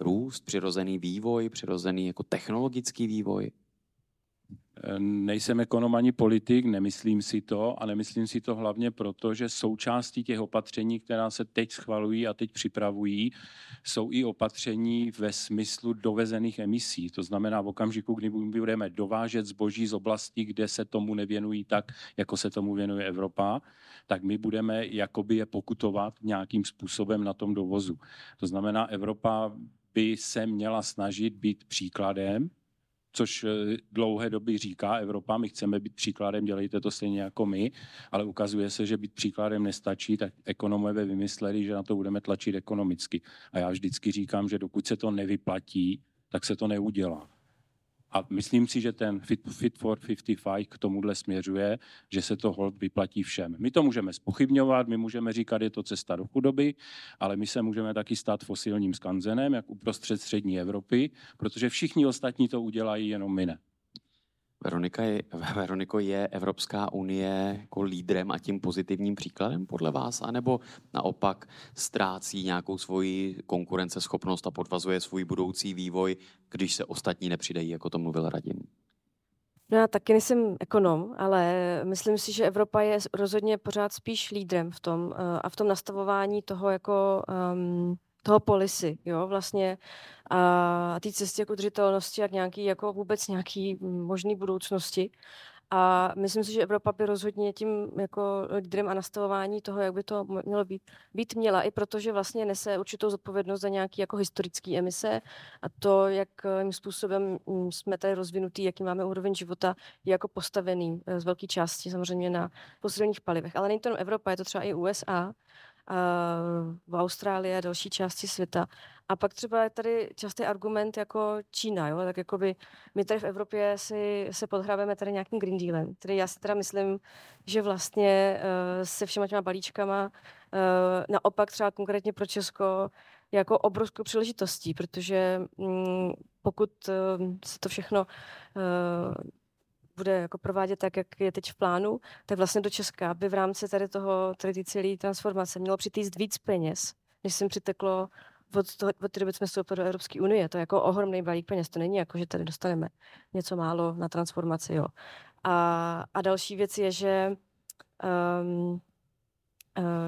růst, přirozený vývoj, přirozený jako technologický vývoj?
Nejsem ekonom ani politik, nemyslím si to a nemyslím si to hlavně proto, že součástí těch opatření, která se teď schvalují a teď připravují, jsou i opatření ve smyslu dovezených emisí. To znamená v okamžiku, kdy budeme dovážet zboží z oblasti, kde se tomu nevěnují tak, jako se tomu věnuje Evropa, tak my budeme jakoby je pokutovat nějakým způsobem na tom dovozu. To znamená, Evropa by se měla snažit být příkladem což eh, dlouhé doby říká Evropa, my chceme být příkladem, dělejte to stejně jako my, ale ukazuje se, že být příkladem nestačí, tak ekonomové vymysleli, že na to budeme tlačit ekonomicky. A já vždycky říkám, že dokud se to nevyplatí, tak se to neudělá. A myslím si, že ten Fit, Fit for 55 k tomuhle směřuje, že se to hold vyplatí všem. My to můžeme spochybňovat, my můžeme říkat, je to cesta do chudoby, ale my se můžeme taky stát fosilním skanzenem, jak uprostřed střední Evropy, protože všichni ostatní to udělají, jenom my ne.
Veronika je, Veroniko, je Evropská unie jako lídrem a tím pozitivním příkladem podle vás? A nebo naopak ztrácí nějakou svoji konkurenceschopnost a podvazuje svůj budoucí vývoj, když se ostatní nepřidají, jako to mluvil Radim?
No já taky nejsem ekonom, ale myslím si, že Evropa je rozhodně pořád spíš lídrem v tom eh, a v tom nastavování toho jako um, toho policy, jo, vlastně a té cestě k udržitelnosti a k nějaký, jako vůbec nějaký možný budoucnosti. A myslím si, že Evropa by rozhodně tím jako lídrem a nastavování toho, jak by to mělo být, být měla, i protože vlastně nese určitou zodpovědnost za nějaké jako historické emise a to, jakým způsobem mm, jsme tady rozvinutý, jaký máme úroveň života, je jako postavený eh, z velké části samozřejmě na fosilních palivech. Ale není to jenom Evropa, je to třeba i USA, v Austrálii a další části světa. A pak třeba je tady častý argument jako Čína, jo? tak jakoby my tady v Evropě si, se podhráváme tady nějakým Green Dealem, který já si teda myslím, že vlastně uh, se všema těma balíčkama uh, naopak třeba konkrétně pro Česko jako obrovskou příležitostí, protože um, pokud uh, se to všechno uh, bude jako provádět tak, jak je teď v plánu, tak vlastně do Česka by v rámci tady toho, tady celé transformace mělo přitýst víc peněz, než jsem přiteklo od, toho, od té doby jsme vstoupili do Evropské unie. To je jako ohromný balík peněz. To není jako, že tady dostaneme něco málo na transformaci. Jo. A, a další věc je, že um,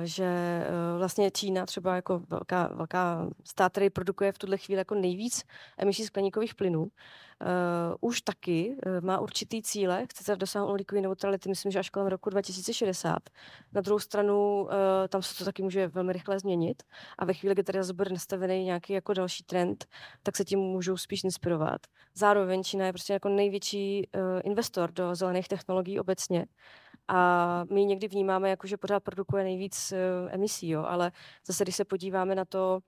že vlastně Čína třeba jako velká, velká stát, který produkuje v tuhle chvíli jako nejvíc emisí skleníkových plynů, uh, už taky má určitý cíle, chce se dosáhnout uhlíkové neutrality, myslím, že až kolem roku 2060. Na druhou stranu, tam se to taky může velmi rychle změnit a ve chvíli, kdy tady zase bude nastavený nějaký jako další trend, tak se tím můžou spíš inspirovat. Zároveň Čína je prostě jako největší investor do zelených technologií obecně a my někdy vnímáme, jako, že pořád produkuje nejvíc uh, emisí, jo, ale zase, když se podíváme na to,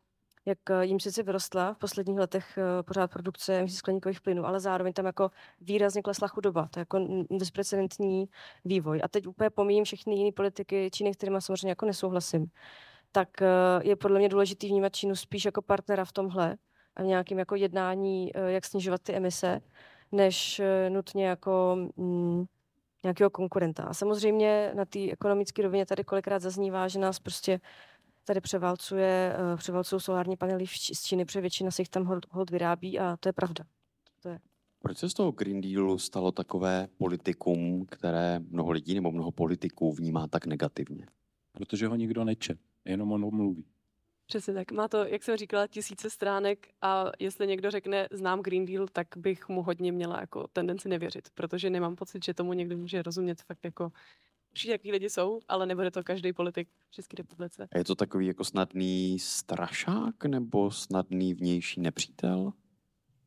jak eh, jim sice vyrostla v posledních letech eh, pořád produkce emisí skleníkových plynů, ale zároveň tam jako výrazně klesla chudoba. To je jako bezprecedentní vývoj. A teď úplně pomíjím všechny jiné politiky Číny, kterými samozřejmě jako nesouhlasím. Tak eh, je podle mě důležité vnímat Čínu spíš jako partnera v tomhle a v nějakým jako jednání, jak snižovat ty emise, než nutně jako mm, nějakého konkurenta. A samozřejmě na té ekonomické rovině tady kolikrát zaznívá, že nás prostě tady převálcuje, uh, převálcují solární panely z Číny, protože většina se jich tam hold, hold vyrábí a to je pravda. To je.
Proč se z toho Green Dealu stalo takové politikum, které mnoho lidí nebo mnoho politiků vnímá tak negativně?
Protože ho nikdo neče, jenom on mluví.
Přesně tak. Má to, jak jsem říkala, tisíce stránek a jestli někdo řekne znám Green Deal, tak bych mu hodně měla jako tendenci nevěřit, protože nemám pocit, že tomu někdo může rozumět fakt jako Určitě jaký lidi jsou, ale nebude to každý politik v České republice.
A je to takový jako snadný strašák nebo snadný vnější nepřítel?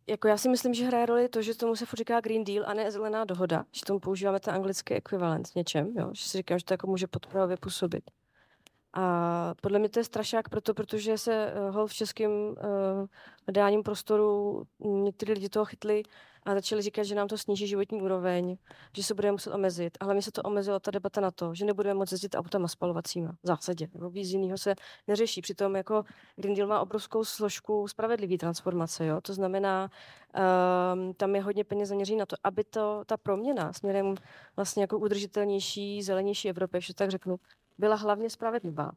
Jako já si myslím, že hraje roli to, že tomu se furt říká Green Deal a ne zelená dohoda, že tomu používáme ten anglický ekvivalent v něčem, jo? že si říkám, že to jako může podporově působit. A podle mě to je strašák proto, protože se uh, hol v českém uh, mediálním prostoru někteří lidi toho chytli a začali říkat, že nám to sníží životní úroveň, že se budeme muset omezit. Ale mi se to omezilo ta debata na to, že nebudeme moct jezdit autama spalovacíma. V zásadě. Nebo víc jiného se neřeší. Přitom jako Green Deal má obrovskou složku spravedlivý transformace. Jo? To znamená, um, tam je hodně peněz zaměří na to, aby to, ta proměna směrem vlastně jako udržitelnější, zelenější Evropy, že tak řeknu, byla hlavně spravedlivá.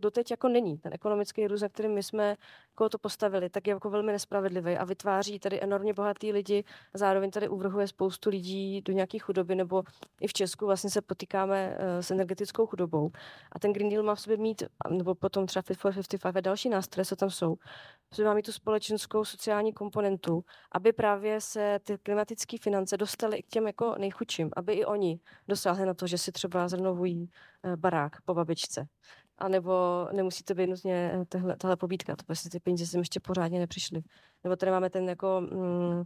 Doteď jako není. Ten ekonomický růst, na kterým my jsme jako to postavili, tak je jako velmi nespravedlivý a vytváří tady enormně bohatý lidi a zároveň tady uvrhuje spoustu lidí do nějaké chudoby, nebo i v Česku vlastně se potýkáme uh, s energetickou chudobou. A ten Green Deal má v sobě mít, nebo potom třeba Fit for 55 a další nástroje, co tam jsou, sobě má mít tu společenskou sociální komponentu, aby právě se ty klimatické finance dostaly i k těm jako nejchudším, aby i oni dosáhli na to, že si třeba zrenovují uh, barák po babičce. A nebo nemusí to být nutně eh, tehle, tahle pobídka, to prostě ty peníze sem ještě pořádně nepřišly. Nebo tady máme ten jako mm,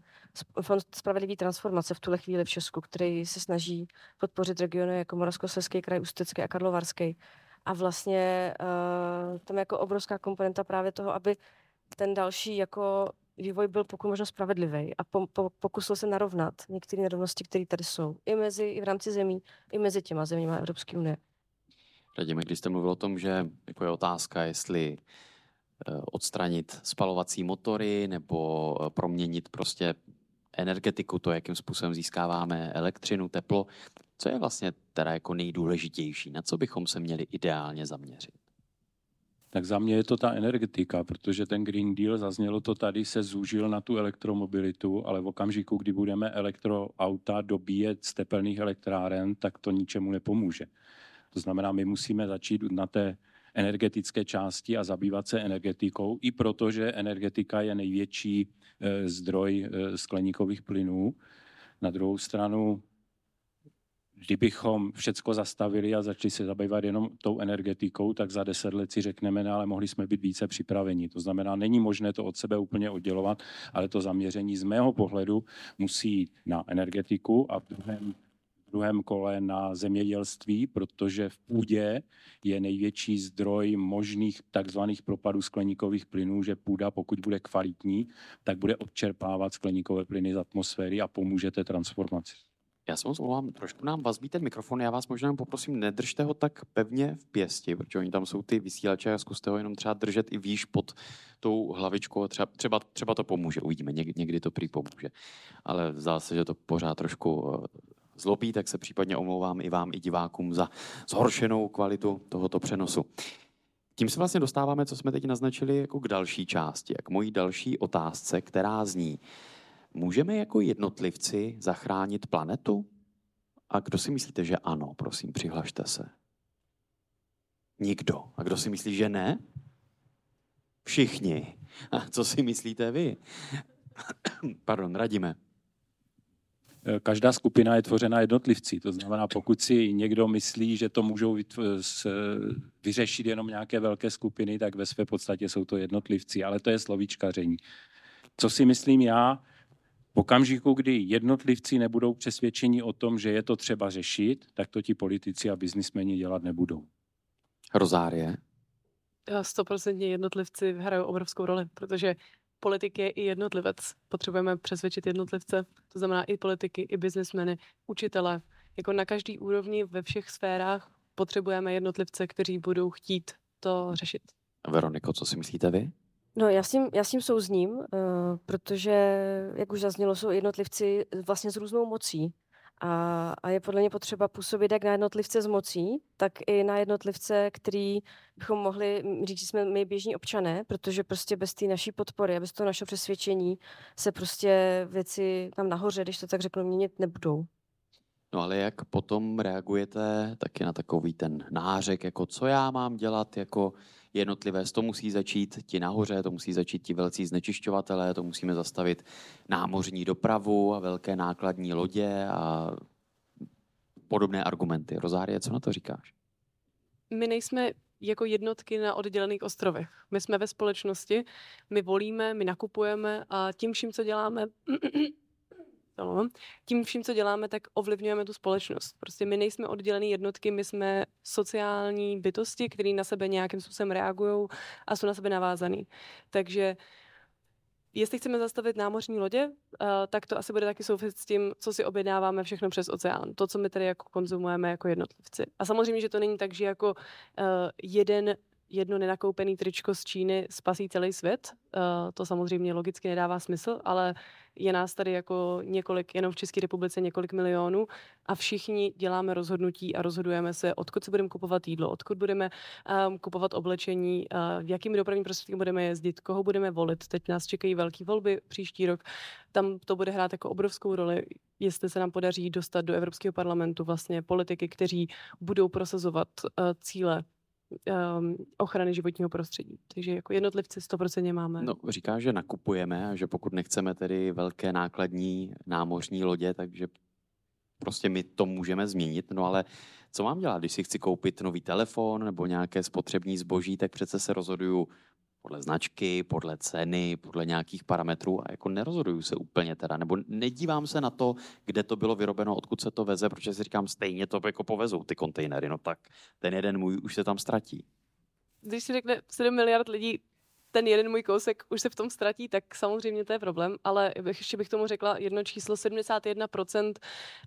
fond spravedlivý transformace v tuhle chvíli v Česku, který se snaží podpořit regiony jako Moravskoslezský kraj, Ústecký a Karlovarský. A vlastně uh, tam je jako obrovská komponenta právě toho, aby ten další jako vývoj byl pokud možno spravedlivý a po, po, pokusil se narovnat některé nerovnosti, které tady jsou. I mezi, i v rámci zemí, i mezi těma zeměma Evropské unie.
Radíme, když jste mluvil o tom, že jako je otázka, jestli eh, odstranit spalovací motory nebo eh, proměnit prostě energetiku, to, jakým způsobem získáváme elektřinu, teplo. Co je vlastně teda jako nejdůležitější? Na co bychom se měli ideálně zaměřit?
Tak za mě je to ta energetika, protože ten Green Deal, zaznělo to tady, se zúžil na tu elektromobilitu, ale v okamžiku, kdy budeme elektroauta dobíjet z tepelných elektráren, tak to ničemu nepomůže. To znamená, my musíme začít na té energetické části a zabývat se energetikou, i protože energetika je největší eh, zdroj eh, skleníkových plynů. Na druhou stranu, kdybychom všecko zastavili a začali se zabývat jenom tou energetikou, tak za deset let si řekneme, ne, ale mohli jsme být více připraveni. To znamená, není možné to od sebe úplně oddělovat, ale to zaměření z mého pohledu musí na energetiku a v druhém druhém kole na zemědělství, protože v půdě je největší zdroj možných takzvaných propadů skleníkových plynů, že půda, pokud bude kvalitní, tak bude odčerpávat skleníkové plyny z atmosféry a pomůže té transformaci.
Já se moc omlouvám, trošku nám vazbí ten mikrofon, já vás možná poprosím, nedržte ho tak pevně v pěsti, protože oni tam jsou ty vysílače a zkuste ho jenom třeba držet i výš pod tou hlavičkou, třeba, třeba, třeba to pomůže, uvidíme, někdy, někdy to prý pomůže. Ale zdá se, že to pořád trošku eh, zlobí, tak se případně omlouvám i vám, i divákům za zhoršenou kvalitu tohoto přenosu. Tím se vlastně dostáváme, co jsme teď naznačili, jako k další části, k mojí další otázce, která zní, můžeme jako jednotlivci zachránit planetu? A kdo si myslíte, že ano? Prosím, přihlašte se. Nikdo. A kdo si myslí, že ne? Všichni. A co si myslíte vy? Pardon, radíme.
Eh, každá skupina je tvořena jednotlivci. To znamená, pokud si někdo myslí, že to můžou vyřešit jenom nějaké velké skupiny, tak ve své podstatě jsou to jednotlivci, ale to je slovíčkaření. Co si myslím já, v okamžiku, kdy jednotlivci nebudou přesvědčeni o tom, že je to třeba řešit, tak to ti politici a biznismeni dělat nebudou.
Rozárie?
stoprocentně jednotlivci hrajou obrovskou roli, protože politik je i jednotlivec. Potřebujeme přesvědčit jednotlivce, to znamená i politiky, i biznesmeny, učitele. Jako na každý úrovni ve všech sférách potřebujeme jednotlivce, kteří budou chtít to řešit.
Veroniko, co si myslíte vy?
No, já s tím, já s tím souzním, uh, protože, jak už zaznělo, jsou jednotlivci vlastně s různou mocí. A, a je podle mě potřeba působit jak na jednotlivce s mocí, tak i na jednotlivce, který bychom mohli říct, že jsme my běžní občané, protože prostě bez té naší podpory a bez toho našeho přesvědčení se prostě věci tam nahoře, když to tak řeknu, měnit nebudou.
No ale jak potom reagujete taky na takový ten nářek, jako co já mám dělat jako jednotlivé, to musí začít ti nahoře, to musí začít ti velcí znečišťovatelé, to musíme zastavit námořní dopravu a velké nákladní lodě a podobné argumenty. Rozárie, co na to říkáš?
My nejsme jako jednotky na oddělených ostrovech. My jsme ve společnosti, my volíme, my nakupujeme a tím vším, co děláme, No, tím vším, co děláme, tak ovlivňujeme tu společnost. Prostě my nejsme oddělené jednotky, my jsme sociální bytosti, které na sebe nějakým způsobem reagují a jsou na sebe navázané. Takže jestli chceme zastavit námořní lodě, uh, tak to asi bude taky souviset s tím, co si objednáváme všechno přes oceán. To, co my tady jako konzumujeme jako jednotlivci. A samozřejmě, že to není tak, že jako uh, jeden jedno nenakoupený tričko z Číny spasí celý svět. Uh, to samozřejmě logicky nedává smysl, ale je nás tady jako několik, jenom v České republice několik milionů a všichni děláme rozhodnutí a rozhodujeme se, odkud si budeme kupovat jídlo, odkud budeme um, kupovat oblečení, uh, jakými dopravní prostředky budeme jezdit, koho budeme volit. Teď nás čekají velké volby příští rok. Tam to bude hrát jako obrovskou roli, jestli se nám podaří dostat do Evropského parlamentu vlastně politiky, kteří budou prosazovat uh, cíle um, ochrany životního prostředí. Takže jako jednotlivci 100% máme.
No, říká, že nakupujeme a že pokud nechceme tedy velké nákladní námořní lodě, takže prostě my to můžeme změnit. No ale co mám dělat, když si chci koupit nový telefon nebo nějaké spotřební zboží, tak přece se rozhoduju podle značky, podle ceny, podle nějakých parametrů a jako nerozhoduju se úplně teda, nebo nedívám se na to, kde to bylo vyrobeno, odkud se to veze, protože si říkám, stejně to jako povezou ty kontejnery, no tak ten jeden můj už se tam ztratí.
Když si řekne 7 miliard lidí, ten jeden můj kousek už se v tom ztratí, tak samozřejmě to je problém, ale ještě bych tomu řekla jedno číslo, 71%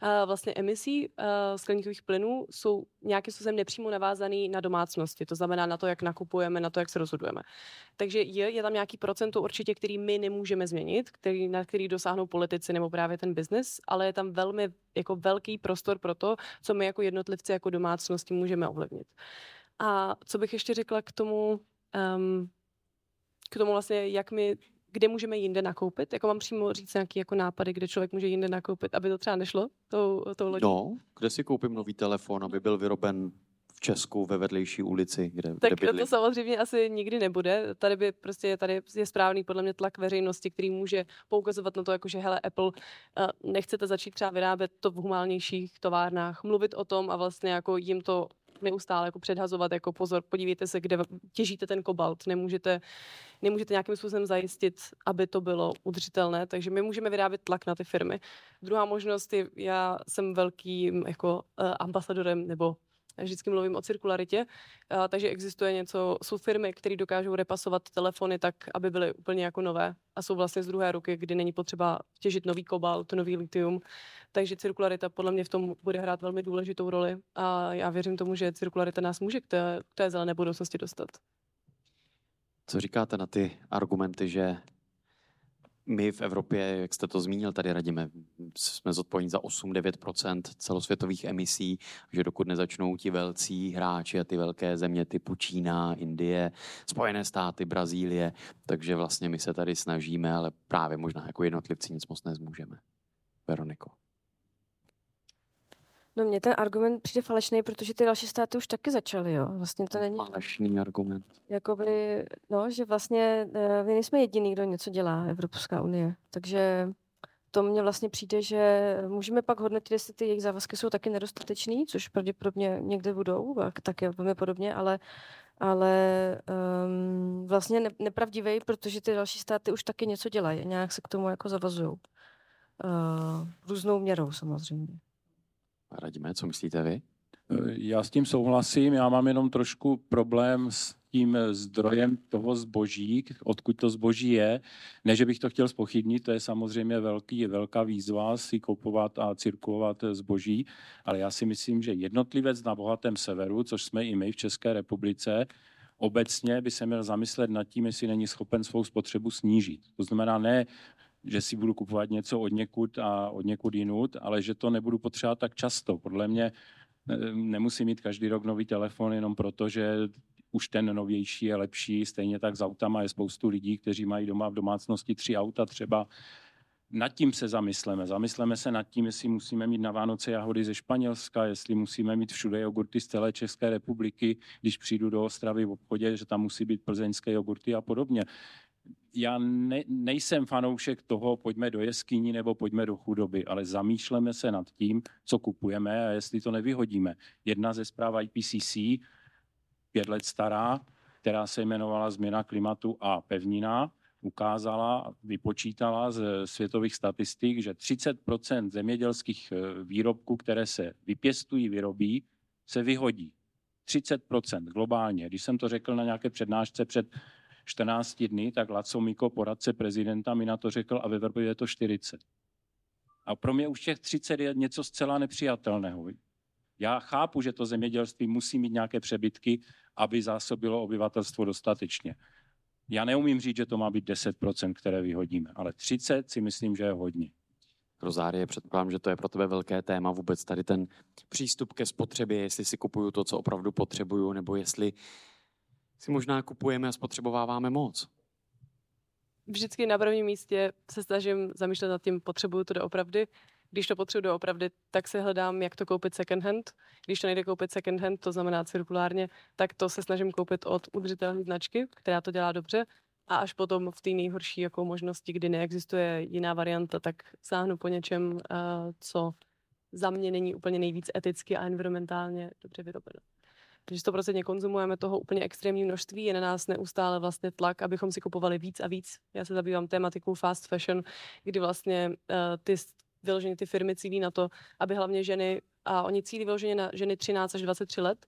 eh, vlastně emisí eh, skleníkových plynů jsou nějakým způsobem nepřímo navázaný na domácnosti, to znamená na to, jak nakupujeme, na to, jak se rozhodujeme. Takže je, je tam nějaký procento určitě, který my nemůžeme změnit, který, na který dosáhnou politici nebo právě ten biznis, ale je tam velmi jako velký prostor pro to, co my jako jednotlivci, jako domácnosti můžeme ovlivnit. A co bych ještě řekla k tomu, um, k tomu vlastně, jak my kde můžeme jinde nakoupit? Jako mám přímo říct nějaký jako nápady, kde člověk může jinde nakoupit, aby to třeba nešlo tou, tou lodí?
No, kde si koupím nový telefon, aby byl vyroben v Česku ve vedlejší ulici, kde,
tak
kde
to samozřejmě asi nikdy nebude. Tady by prostě tady je správný podle mě tlak veřejnosti, který může poukazovat na to, jako že hele Apple, nechcete začít třeba vyrábět to v humálnějších továrnách, mluvit o tom a vlastně jako jim to neustále jako předhazovat, jako pozor, podívejte se, kde těžíte ten kobalt, nemůžete, nemůžete nějakým způsobem zajistit, aby to bylo udržitelné, takže my můžeme vyrábět tlak na ty firmy. Druhá možnost je, já jsem velkým jako uh, ambasadorem nebo vždycky mluvím o cirkularitě, a, takže existuje něco, jsou firmy, které dokážou repasovat telefony tak, aby byly úplně jako nové a jsou vlastně z druhé ruky, kdy není potřeba těžit nový kobalt, nový litium. Takže cirkularita podle mě v tom bude hrát velmi důležitou roli a já věřím tomu, že cirkularita nás může k té, k té zelené budoucnosti dostat.
Co říkáte na ty argumenty, že my v Evropě, jak jste to zmínil tady, radíme, jsme zodpovědní za 8-9% celosvětových emisí, že dokud nezačnou ti velcí hráči a ty velké země typu Čína, Indie, Spojené státy, Brazílie, takže vlastně my se tady snažíme, ale právě možná jako jednotlivci nic moc nezmůžeme. Veroniko.
No mně ten argument přijde falešný, protože ty další státy už taky začaly, jo. Vlastně to není...
Falešný argument.
Jakoby, no, že vlastně eh, my nejsme jediný, kdo něco dělá, Evropská unie. Takže to mně vlastně přijde, že můžeme pak hodnotit, jestli ty jejich závazky jsou taky nedostatečný, což pravděpodobně někde budou, tak je velmi podobně, ale ale um, vlastně ne, nepravdivý, protože ty další státy už taky něco dělají, nějak se k tomu jako zavazují. Uh, různou měrou samozřejmě.
Radíme, co myslíte vy?
Já s tím souhlasím, já mám jenom trošku problém s tím zdrojem toho zboží, odkud to zboží je. Ne, že bych to chtěl spochybnit, to je samozřejmě velký, velká výzva si kupovat a cirkulovat zboží, ale já si myslím, že jednotlivec na bohatém severu, což jsme i my v České republice, obecně by se měl zamyslet nad tím, jestli není schopen svou spotřebu snížit. To znamená ne, že si budu kupovat něco od někud a od někud jinut, ale že to nebudu potřebovat tak často. Podle mě nemusím mít každý rok nový telefon jenom proto, že už ten novější je lepší. Stejně tak s autama je spoustu lidí, kteří mají doma v domácnosti tři auta třeba. Nad tím se zamysleme. Zamysleme se nad tím, jestli musíme mít na Vánoce jahody ze Španělska, jestli musíme mít všude jogurty z celé České republiky, když přijdu do Ostravy v obchodě, že tam musí být plzeňské jogurty a podobně já ne, nejsem fanoušek toho, pojďme do jeskyní nebo pojďme do chudoby, ale zamýšleme se nad tím, co kupujeme a jestli to nevyhodíme. Jedna ze zpráv IPCC, pět let stará, která se jmenovala Změna klimatu a pevnina, ukázala, vypočítala z světových statistik, že 30% zemědělských eh, výrobků, které se vypěstují, vyrobí, se vyhodí. 30% globálně. Když jsem to řekl na nějaké přednášce před 14 dny, tak Laco Miko, poradce prezidenta, mi na to řekl a ve Vrbě je to 40. A pro mě už těch 30 je něco zcela nepřijatelného. Já chápu, že to zemědělství musí mít nějaké přebytky, aby zásobilo obyvatelstvo dostatečně. Já neumím říct, že to má být 10%, které vyhodíme, ale 30 si myslím, že je hodně.
Rozárie, předpokládám, že to je pro tebe velké téma vůbec tady ten přístup ke spotřebě, jestli si kupuju to, co opravdu potřebuju, nebo jestli si možná kupujeme a spotřebováváme moc.
Vždycky na prvním místě se snažím zamýšlet nad tím, potřebuju to doopravdy. Když to potřebuji doopravdy, tak se hledám, jak to koupit second hand. Když to nejde koupit second hand, to znamená cirkulárně, tak to se snažím koupit od udržitelné značky, která to dělá dobře. A až potom v té nejhorší jako možnosti, kdy neexistuje jiná varianta, tak sáhnu po něčem, eh, co za mě není úplně nejvíc eticky a environmentálně dobře vyrobeno že 100% konzumujeme toho úplně extrémní množství, je na nás neustále vlastně tlak, abychom si kupovali víc a víc. Já se zabývám tématikou fast fashion, kdy vlastně uh, ty vyloženě ty firmy cílí na to, aby hlavně ženy, a oni cílí vyloženě na ženy 13 až 23 let,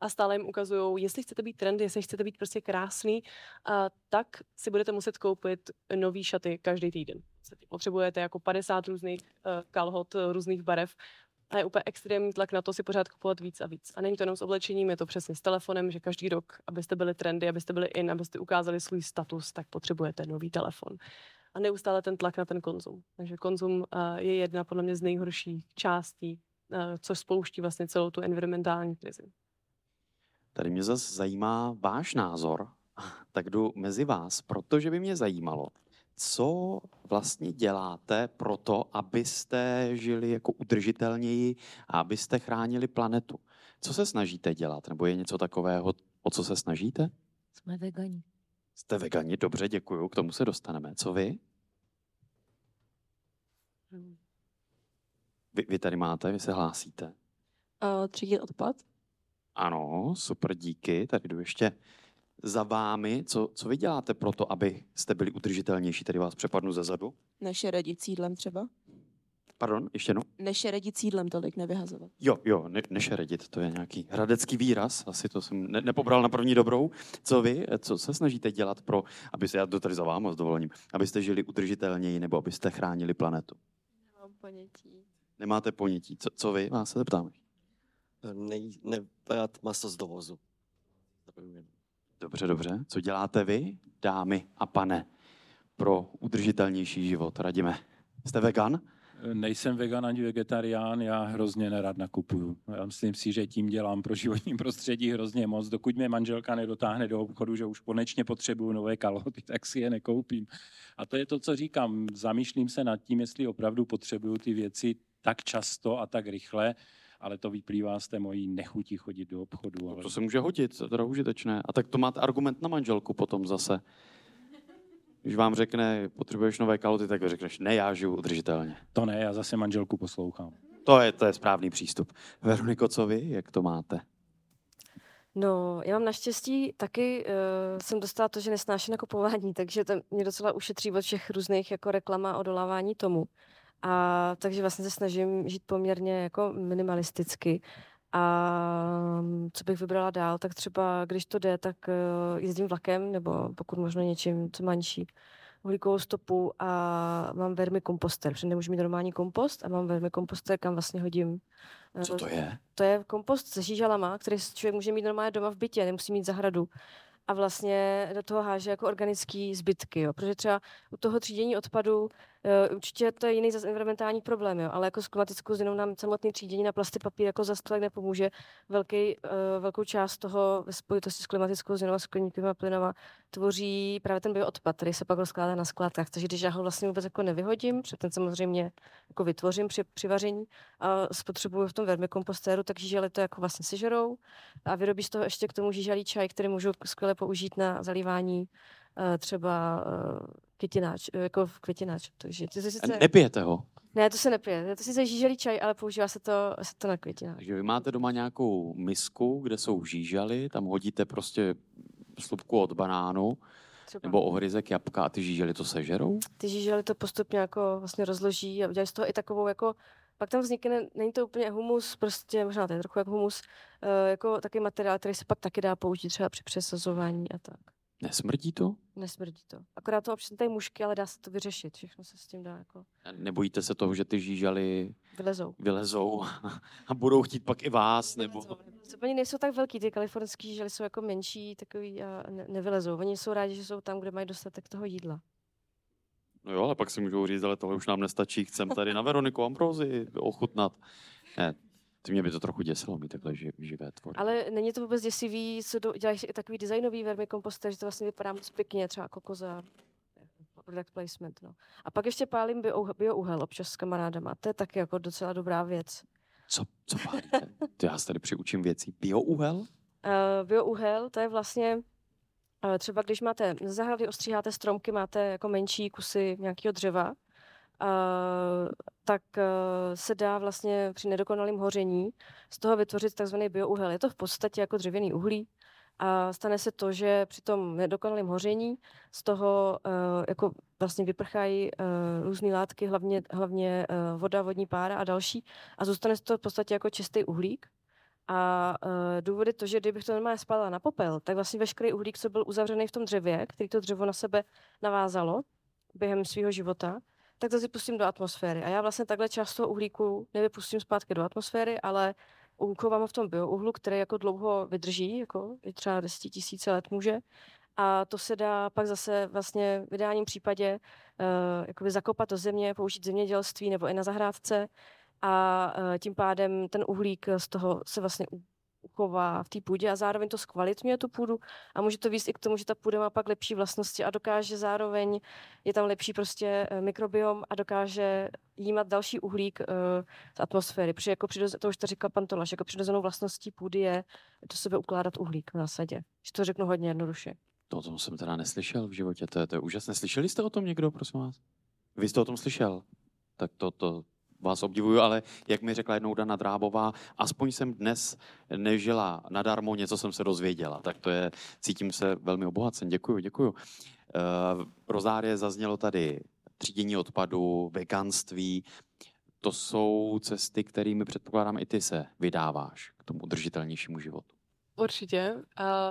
a stále jim ukazují, jestli chcete být trendy, jestli chcete být prostě krásný, a tak si budete muset koupit nový šaty každý týden. Potřebujete jako 50 různých uh, kalhot, různých barev a je úplně extrémní tlak na to si pořád kupovat víc a víc. A není to jenom s oblečením, je to přesně s telefonem, že každý rok, abyste byli trendy, abyste byli in, abyste ukázali svůj status, tak potřebujete nový telefon. A neustále ten tlak na ten konzum. Takže konzum uh, je jedna podle mě z nejhorších částí, uh, což spouští vlastně celou tu environmentální krizi.
Tady mě zase zajímá váš názor, tak jdu mezi vás, protože by mě zajímalo, co vlastně děláte pro to, abyste žili jako udržitelněji a abyste chránili planetu? Co se snažíte dělat? Nebo je něco takového, o co se snažíte?
Jsme vegani.
Jste vegani, dobře, děkuju, k tomu se dostaneme. Co vy? Vy, vy tady máte, vy se hlásíte.
Uh, třídit odpad.
Ano, super, díky. Tady jdu ještě za vámi. Co, co vy děláte pro to, aby jste byli udržitelnější? Tady vás přepadnu ze zadu.
Nešeredit sídlem třeba.
Pardon, ještě no.
Nešeredit sídlem tolik, nevyhazovat.
Jo, jo, ne, nešeredit, to je nějaký hradecký výraz, asi to jsem ne, nepobral na první dobrou. Co vy, co se snažíte dělat pro, aby se, já to tady za váma s dovolením, abyste žili udržitelněji nebo abyste chránili planetu?
Nemám ponětí.
Nemáte ponětí. Co, co vy? Vás se zeptám.
Ne, nebrat maso z dovozu.
Dobře, dobře. Co děláte vy, dámy a pane, pro udržitelnější život? Radíme. Jste vegan?
Nejsem vegan ani vegetarián, já hrozně nerad nakupuju. Já myslím si, že tím dělám pro životní prostředí hrozně moc. Dokud mě manželka nedotáhne do obchodu, že už konečně potřebuju nové kalhoty, tak si je nekoupím. A to je to, co říkám. Zamýšlím se nad tím, jestli opravdu potřebuju ty věci tak často a tak rychle, ale to vyplývá z té mojí nechutí chodit do obchodu. Ale...
To se může hodit, to je teda užitečné. A tak to máte argument na manželku potom zase. Když vám řekne, potřebuješ nové kalhoty, tak řekneš, ne, já žiju udržitelně.
To ne, já zase manželku poslouchám.
To je, to je správný přístup. Veroniko, co vy, jak to máte?
No, já mám naštěstí taky, uh, jsem dostala to, že nesnáším nakupování, takže to mě docela ušetří od všech různých jako reklama a odolávání tomu. A takže vlastně se snažím žít poměrně jako minimalisticky. A mm, co bych vybrala dál, tak třeba když to jde, tak eh, jezdím vlakem nebo pokud možno něčím, co má nižší uhlíkovou stopu a mám vermikomposter, protože nemůžu mít normální kompost a mám vermikomposter, kam vlastně hodím. eh,
Co to je?
To je kompost se žížalama, který člověk může mít normálně doma v bytě, nemusí mít zahradu. A vlastně do toho háže jako organické zbytky, jo. Protože třeba u toho třídění odpadu určitě to je jiný zase environmentální problém, jo. ale jako s klimatickou změnou nám samotný třídění na plasty papír jako zase tolik nepomůže. Velký, eh, velkou část toho ve spojitosti s klimatickou změnou a skleníkovými plynama tvoří právě ten bioodpad, který se pak rozkládá na skládkách. Takže když já ho vlastně vůbec jako nevyhodím, protože ten samozřejmě jako vytvořím při, při vaření a spotřebuju v tom vermikompostéru, tak žížaly to jako vlastně sežerou a vyrobí z toho ještě k tomu žížalý čaj, který můžu skvěle použít na zalívání eh, třeba eh, květináč, eh, jako v květináč. Takže to se sice,
Nepijete ho?
ne, to se nepije. To sice žížalý čaj, ale používá se to, se to na květináč.
Takže vy máte doma nějakou misku, kde jsou žížaly, tam hodíte prostě slupku od banánu
Třeba.
nebo ohryzek jabka a ty žížaly to sežerou?
ty žížaly to postupně jako vlastně rozloží a udělají z toho i takovou jako pak tam vznikne, není to úplně humus, prostě možná to je trochu jako humus, eh, jako taky materiál, který se pak taky dá použít třeba při přesazování a tak.
Nesmrdí to?
Nesmrdí to. Akorát to občas tady mušky, ale dá se to vyřešit. Všechno se s tím dá jako
A Nebojíte se toho, že ty žížaly
vylezou.
vylezou a budou chtít pak i vás? Nebo...
Oni nejsou tak velký, ty kalifornské žížaly jsou jako menší, takový a ne- nevylezou. Oni jsou rádi, že jsou tam, kde mají dostatek toho jídla.
No jo, ale pak si můžou říct, ale tohle už nám nestačí, chcem tady na Veroniku Ambrozi ochutnat. Ne, ty mě by to trochu děsilo mít takhle ži- živé tvory.
Ale není to vůbec děsivý, co do, dělají i takový designový vermikomposter, že to vlastně vypadá moc pěkně, třeba kokoza, product placement. No. A pak ještě pálím bio, biouhel občas s kamarádama. To je taky jako docela dobrá věc.
Co, co pálíte? Ty já se tady přiučím věcí. Biouhel?
Uh, biouhel, to je vlastně uh, třeba když máte ze zahrady ostříháte stromky, máte jako menší kusy nějakého dřeva, tak uh, se dá vlastně při nedokonalém hoření z toho vytvořit takzvaný biouhel. Je to v podstatě jako dřevěný uhlí a stane se to, že při tom nedokonalém hoření z toho uh, jako vlastně vyprchají uh, různé látky, hlavně, hlavně voda, vodní pára a další a zůstane toho v podstatě jako čistý uhlík. A uh, důvod je to, že kdybych to normálně spálila na popel, tak vlastně veškerý uhlík, co byl uzavřený v tom dřevě, který to dřevo na sebe navázalo během svého života, tak si pustím do atmosféry. A já vlastně takhle část toho uhlíku nevypustím zpátky do atmosféry, ale uchovám ho v tom biouhlu, který jako dlouho vydrží, jako i třeba 10 tisíce let může. A to se dá pak zase vlastně v ideálním případě uh, zakopat do země, použít zemědělství nebo i na zahrádce a uh, tím pádem ten uhlík z toho se vlastně uchová v té půdě a zároveň to zkvalitňuje tu půdu a může to víc i k tomu, že ta půda má pak lepší vlastnosti a dokáže zároveň, je tam lepší prostě eh, mikrobiom a dokáže jímat další uhlík uh, z atmosféry, protože jako přiroz, to už to říkal pan Tolaš, jako přirozenou vlastností půdy je do sebe ukládat uhlík v zásadě. Že to řeknu hodně jednoduše.
To o tom jsem teda neslyšel v životě, to je, to je úžasné. Slyšeli jste o tom někdo, prosím vás? Vy jste o tom slyšel? Tak to, to vás obdivuju, ale jak mi řekla jednou Dana Drábová, aspoň jsem dnes nežila nadarmo, něco jsem se dozvěděla. Tak to je, cítím se velmi obohacen. Děkuju, děkuju. Uh, Rozárie zaznělo tady třídění odpadu, veganství. To jsou cesty, kterými předpokládám i ty se vydáváš k tomu udržitelnějšímu životu.
Určitě.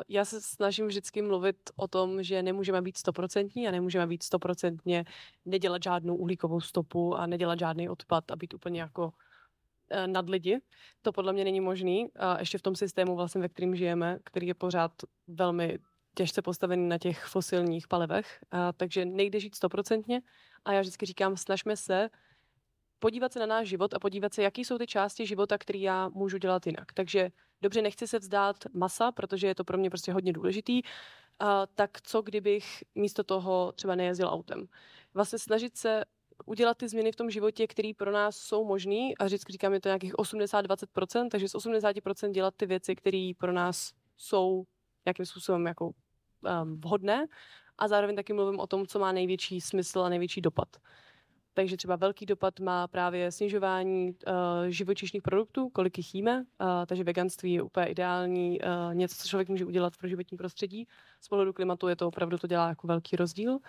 Já se snažím vždycky mluvit o tom, že nemůžeme být stoprocentní a nemůžeme být stoprocentně nedělat žádnou uhlíkovou stopu a nedělat žádný odpad a být úplně jako eh, nad lidi. To podle mě není možný. A ještě v tom systému, vlastně, ve kterým žijeme, který je pořád velmi těžce postavený na těch fosilních palivech. A, takže nejde žít stoprocentně. A já vždycky říkám, snažme se podívat se na náš život a podívat se, jaký jsou ty části života, které já můžu dělat jinak. Takže dobře, nechci se vzdát masa, protože je to pro mě prostě hodně důležitý, a, tak co kdybych místo toho třeba nejezdil autem. Vlastně snažit se udělat ty změny v tom životě, které pro nás jsou možné a vždycky říkám, je to nějakých 80-20%, takže z 80% dělat ty věci, které pro nás jsou nějakým způsobem jako um, vhodné a zároveň taky mluvím o tom, co má největší smysl a největší dopad. Takže třeba velký dopad má právě snižování uh, živočišných produktů, kolik jich jíme, uh, takže veganství je úplně ideální, uh, něco, co člověk může udělat pro životní prostředí. Z pohledu klimatu je to opravdu, to dělá jako velký rozdíl.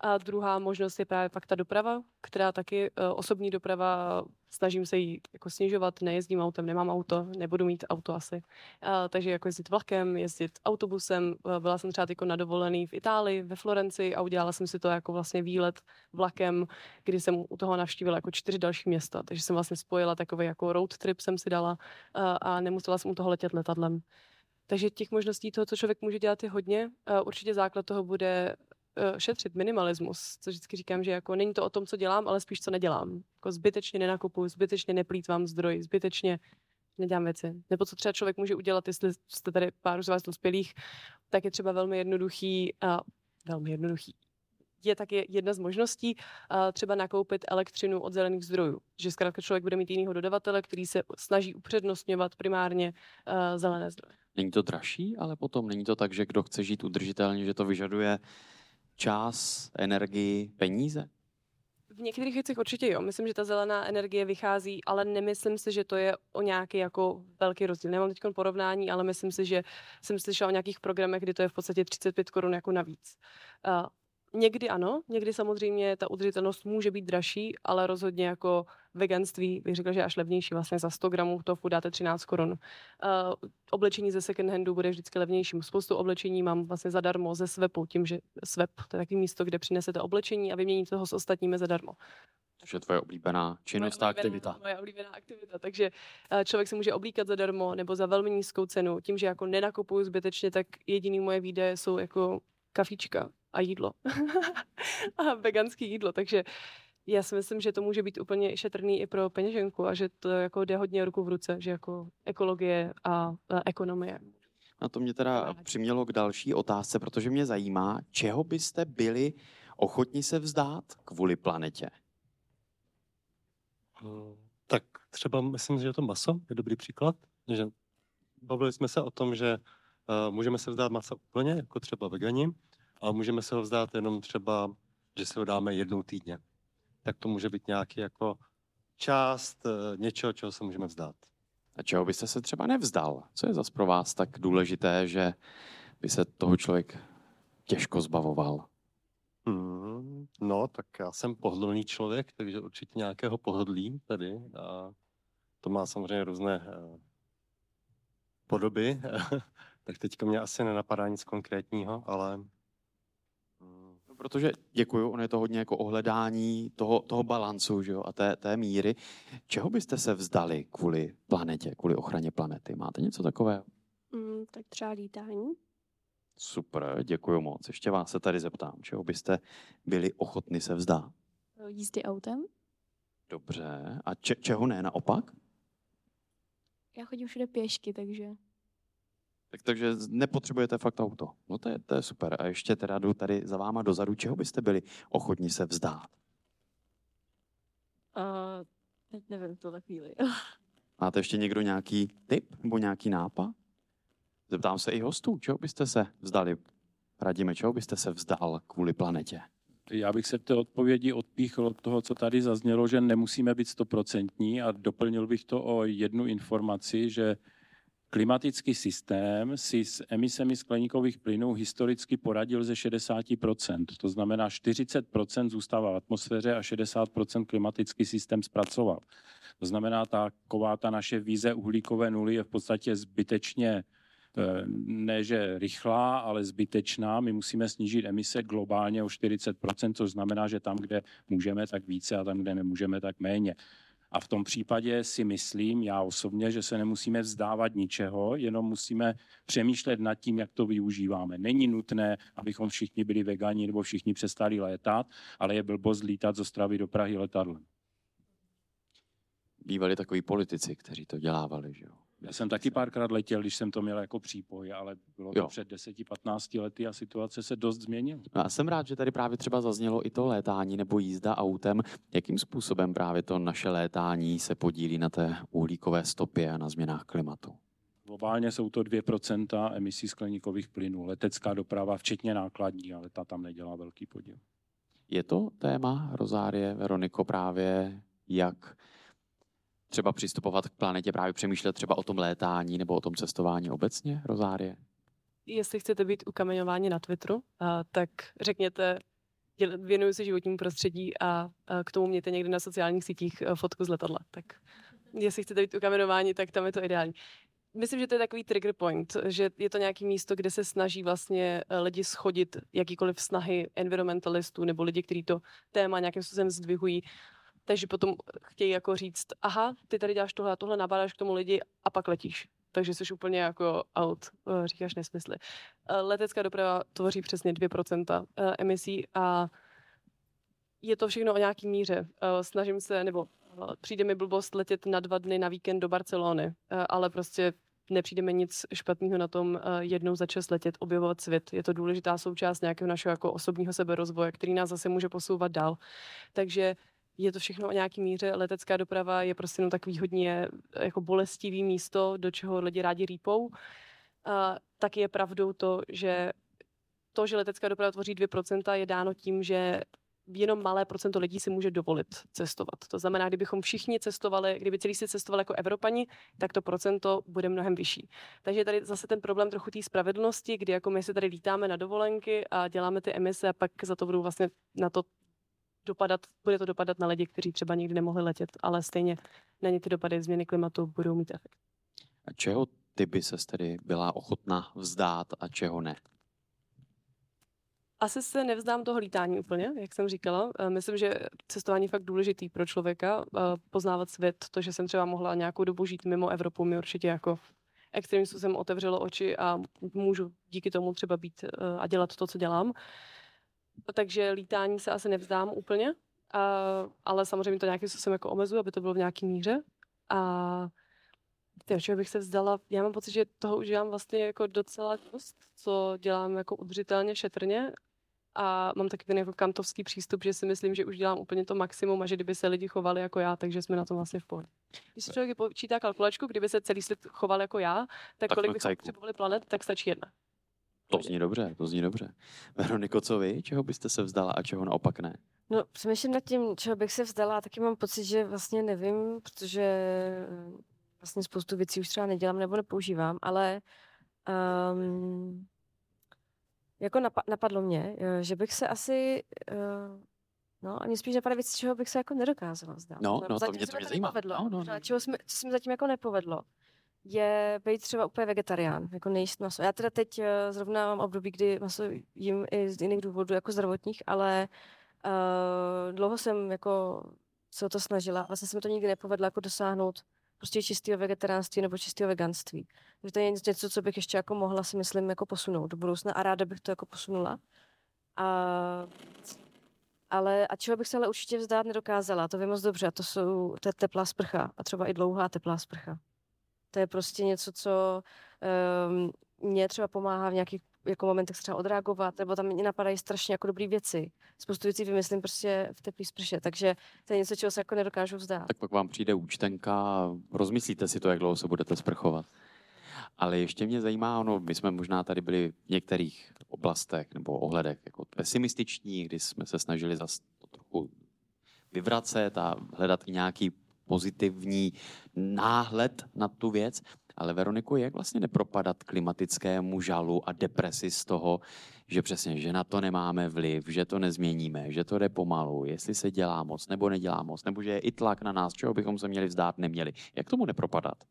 A druhá možnost je právě pak ta doprava, která taky eh, osobní doprava, snažím se ji jako snižovat, nejezdím autem, nemám auto, nebudu mít auto asi. A, takže jako jezdit vlakem, jezdit autobusem, eh, byla jsem třeba jako na dovolený v Itálii, ve Florenci a udělala jsem si to jako vlastně výlet vlakem, kdy jsem u toho navštívila jako čtyři další města, takže jsem vlastně spojila takový jako road trip jsem si dala a, a nemusela jsem u toho letět letadlem. Takže těch možností toho, co člověk může dělat, je hodně. Určitě základ toho bude šetřit, minimalismus, co vždycky říkám, že jako není to o tom, co dělám, ale spíš co nedělám. Jako zbytečně nenakupuju, zbytečně neplýtvám zdroj, zbytečně nedělám věci. Nebo co třeba člověk může udělat, jestli jste tady pár z vás dospělých, tak je třeba velmi jednoduchý, a velmi jednoduchý, je taky jedna z možností třeba nakoupit elektřinu od zelených zdrojů. Že zkrátka člověk bude mít jinýho dodavatele, který se snaží upřednostňovat primárně uh, zelené zdroje.
Není to dražší, ale potom není to tak, že kdo chce žít udržitelně, že to vyžaduje čas, energii, peníze?
V některých věcech určitě jo. Myslím, že ta zelená energie vychází, ale nemyslím si, že to je o nějaký jako velký rozdíl. Nemám teď porovnání, ale myslím si, že jsem slyšela o nějakých programech, kdy to je v podstatě 35 korun jako navíc. Uh, Někdy ano, někdy samozřejmě ta udržitelnost může být dražší, ale rozhodně jako veganství bych řekla, že až levnější. Vlastně za 100 gramů tofu dáte 13 korun. Uh, oblečení ze second handu bude vždycky levnější. Spoustu oblečení mám vlastně zadarmo ze Svepu, tím, že Swep to je takové místo, kde přinesete oblečení a vyměníte toho s ostatními zadarmo.
Což je tvoje oblíbená činnost a aktivita.
Moje oblíbená aktivita. Takže uh, člověk se může oblíkat zadarmo nebo za velmi nízkou cenu. Tím, že jako nenakupuju zbytečně, tak jediný moje výdaje jsou jako kafička a jídlo. a veganský jídlo, takže já si myslím, že to může být úplně šetrný i pro peněženku a že to jako jde hodně ruku v ruce, že jako ekologie a, a ekonomie.
Na to mě teda přimělo k další otázce, protože mě zajímá, čeho byste byli ochotni se vzdát kvůli planetě?
Hmm, tak třeba myslím, že to maso je dobrý příklad. Že bavili jsme se o tom, že uh, můžeme se vzdát masa úplně, jako třeba vegani, ale můžeme se ho vzdát jenom třeba, že se ho dáme jednou týdně. Tak to může být nějaký jako část uh, něčeho, čeho se můžeme vzdát.
A čeho byste se třeba nevzdal? Co je zas pro vás tak důležité, že by se toho člověk těžko zbavoval?
Hmm, no, tak já jsem pohodlný člověk, takže určitě nějakého pohodlí tady. A to má samozřejmě různé uh, podoby. tak teďka mě asi nenapadá nic konkrétního, ale
protože děkuju, ono je to hodně jako ohledání toho, toho balancu že jo, a té, té míry. Čeho byste se vzdali kvůli planetě, kvůli ochraně planety? Máte něco takového?
Mm, tak třeba lítání.
Super, děkuji moc. Ještě vás se tady zeptám, čeho byste byli ochotni se vzdát?
Jízdy autem.
Dobře. A če, čeho ne naopak?
Já chodím všude pěšky, takže
tak, takže nepotřebujete fakt auto. No to je, to je super. A ještě teda jdu tady za váma dozadu. Čeho byste byli ochotni se vzdát?
Uh, teď nevím to chvíli.
Máte ještě někdo nějaký tip nebo nějaký nápad? Zeptám se i hostů, čeho byste se vzdali? Radíme, čeho byste se vzdal kvůli planetě?
Já bych se v té odpovědi odpíchl od toho, co tady zaznělo, že nemusíme být stoprocentní a doplnil bych to o jednu informaci, že Klimatický systém si s emisemi skleníkových plynů historicky poradil ze 60%. To znamená, 40% zůstává v atmosféře a 60% klimatický systém zpracoval. To znamená, taková ta naše víze uhlíkové nuly je v podstatě zbytečně eh, ne že rychlá, ale zbytečná. My musíme snížit emise globálně o 40%, což znamená, že tam, kde můžeme, tak více a tam, kde nemůžeme, tak méně. A v tom případě si myslím, já osobně, že se nemusíme vzdávat ničeho, jenom musíme přemýšlet nad tím, jak to využíváme. Není nutné, abychom všichni byli vegani nebo všichni přestali létat, ale je blbost lítat z Ostravy do Prahy letadlem.
Bývali takový politici, kteří to dělávali, že jo?
Já jsem taky párkrát letěl, když jsem to měl jako přípoj, ale bylo to jo. před 10-15 lety a situace se dost změnila.
No a jsem rád, že tady právě třeba zaznělo i to létání nebo jízda autem. Jakým způsobem právě to naše létání se podílí na té uhlíkové stopě a na změnách klimatu?
Globálně jsou to 2% emisí skleníkových plynů. Letecká doprava, včetně nákladní, ale ta tam nedělá velký podíl.
Je to téma, Rozárie, Veroniko, právě jak třeba přistupovat k planetě, právě přemýšlet třeba o tom létání nebo o tom cestování obecně, Rozárie?
Jestli chcete být ukameňováni na Twitteru, tak řekněte věnuju se životnímu prostředí a, a k tomu mějte někde na sociálních sítích eh, fotku z letadla. Tak jestli chcete být ukamenování, tak tam je to ideální. Myslím, že to je takový trigger point, že je to nějaký místo, kde se snaží vlastně eh, lidi schodit jakýkoliv snahy environmentalistů nebo lidi, kteří to téma nějakým způsobem zdvihují. Takže potom chtějí jako říct, aha, ty tady děláš tohle a tohle, nabádáš k tomu lidi a pak letíš. Takže jsi úplně jako out, eh, říkáš nesmysly. Eh, Letecká doprava tvoří přesně 2% eh, emisí a je to všechno o nějaký míře. Snažím se, nebo přijde mi blbost letět na dva dny na víkend do Barcelony, ale prostě nepřijde mi nic špatného na tom jednou za čas letět, objevovat svět. Je to důležitá součást nějakého našeho jako osobního seberozvoje, který nás zase může posouvat dál. Takže je to všechno o nějaký míře. Letecká doprava je prostě jenom takový hodně eh, jako bolestivý místo, do čeho lidi rádi rýpou. A taky je pravdou to, že to, že letecká doprava tvoří 2%, je dáno tím, že jenom malé procento lidí si může dovolit cestovat. To znamená, kdybychom všichni cestovali, kdyby celý si cestovali jako Evropani, tak to procento bude mnohem vyšší. Takže tady zase ten problém trochu té spravedlnosti, kdy jako my se tady lítáme na dovolenky a děláme ty emise a pak za to budou vlastně na to dopadat, bude to dopadat na lidi, kteří třeba nikdy nemohli letět, ale stejně na ně ty dopady změny klimatu budou mít efekt.
A čeho ty by ses tedy byla ochotná vzdát a čeho ne?
Asi se nevzdám toho lítání úplně, jak jsem říkala. Eh, Myslím, že cestování je fakt důležitý pro člověka, eh, poznávat svět. To, že jsem třeba mohla nějakou dobu žít mimo Evropu, mi určitě jako extrémním způsobem otevřelo oči a můžu díky tomu třeba být eh, a dělat to, co dělám. Takže lítání se asi nevzdám úplně, a, ale samozřejmě to nějakým způsobem jako omezuji, aby to bylo v nějaký míře. A ty, čeho bych se vzdala? Já mám pocit, že toho už dělám vlastně jako docela dost, co dělám jako udržitelně, šetrně. A mám taky ten jako kantovský přístup, že si myslím, že už dělám úplně to maximum a že kdyby se lidi chovali jako já, takže jsme na tom vlastně v pohodě. Když si člověk počítá kalkulačku, kdyby se celý svět choval jako já, tak,
Tak
kolik bychom potřebovali planet, tak stačí jedna.
To zní dobře, to zní dobře. Veroniko, co vy? Čeho byste se vzdala a čeho naopak ne?
No, přemýšlím nad tím, čeho bych se vzdala, a taky mám pocit, že vlastně nevím, protože eh, vlastně spoustu věcí už třeba nedělám nebo nepoužívám, ale um, jako napa- napadlo mě, eh, že bych se asi, uh, no a mě spíš napadá věci, čeho bych se jako nedokázala vzdát.
No,
Lebo
no, to mě- to mě zajímá.
nepovedlo.
No, no, no.
Čeho jsme, co se mi zatím jako nepovedlo, je být třeba úplně vegetarián, jako nejíst maso. Já teda teď eh, zrovna mám období, kdy maso jím i z jiných důvodů, jako zdravotních, ale uh, dlouho jsem jako se o to snažila. Vlastně se mi to nikdy nepovedlo jako dosáhnout prostě čistého vegetariánství nebo čistého veganství. Takže to je něco, co bych ještě jako mohla si myslím jako posunout do budoucna a ráda bych to jako posunula. A, ale a čeho bych se ale určitě vzdát nedokázala, to vím moc dobře, a to jsou to je teplá sprcha a třeba i dlouhá teplá sprcha. To je prostě něco, co um, mě třeba pomáhá v nějakých jako momentech třeba odreagovat, nebo tam mě napadají strašně jako dobré věci. Spoustu věcí vymyslím prostě v teplý sprše, takže to je něco, čeho se jako nedokážu vzdát.
Tak pak vám přijde účtenka rozmyslíte si to, jak dlouho se budete sprchovat. Ale ještě mě zajímá, ono, my jsme možná tady byli v některých oblastech nebo ohledech jako pesimističní, kdy jsme se snažili zase to trochu vyvracet a hledat i nějaký pozitivní náhled na tu věc. Ale Veroniku, jak vlastně nepropadat klimatickému žalu a depresi z toho, že přesně, že na to nemáme vliv, že to nezměníme, že to jde pomalu, jestli se dělá moc nebo nedělá moc, nebo že je i tlak na nás, čeho bychom se měli vzdát, neměli. Jak tomu nepropadat?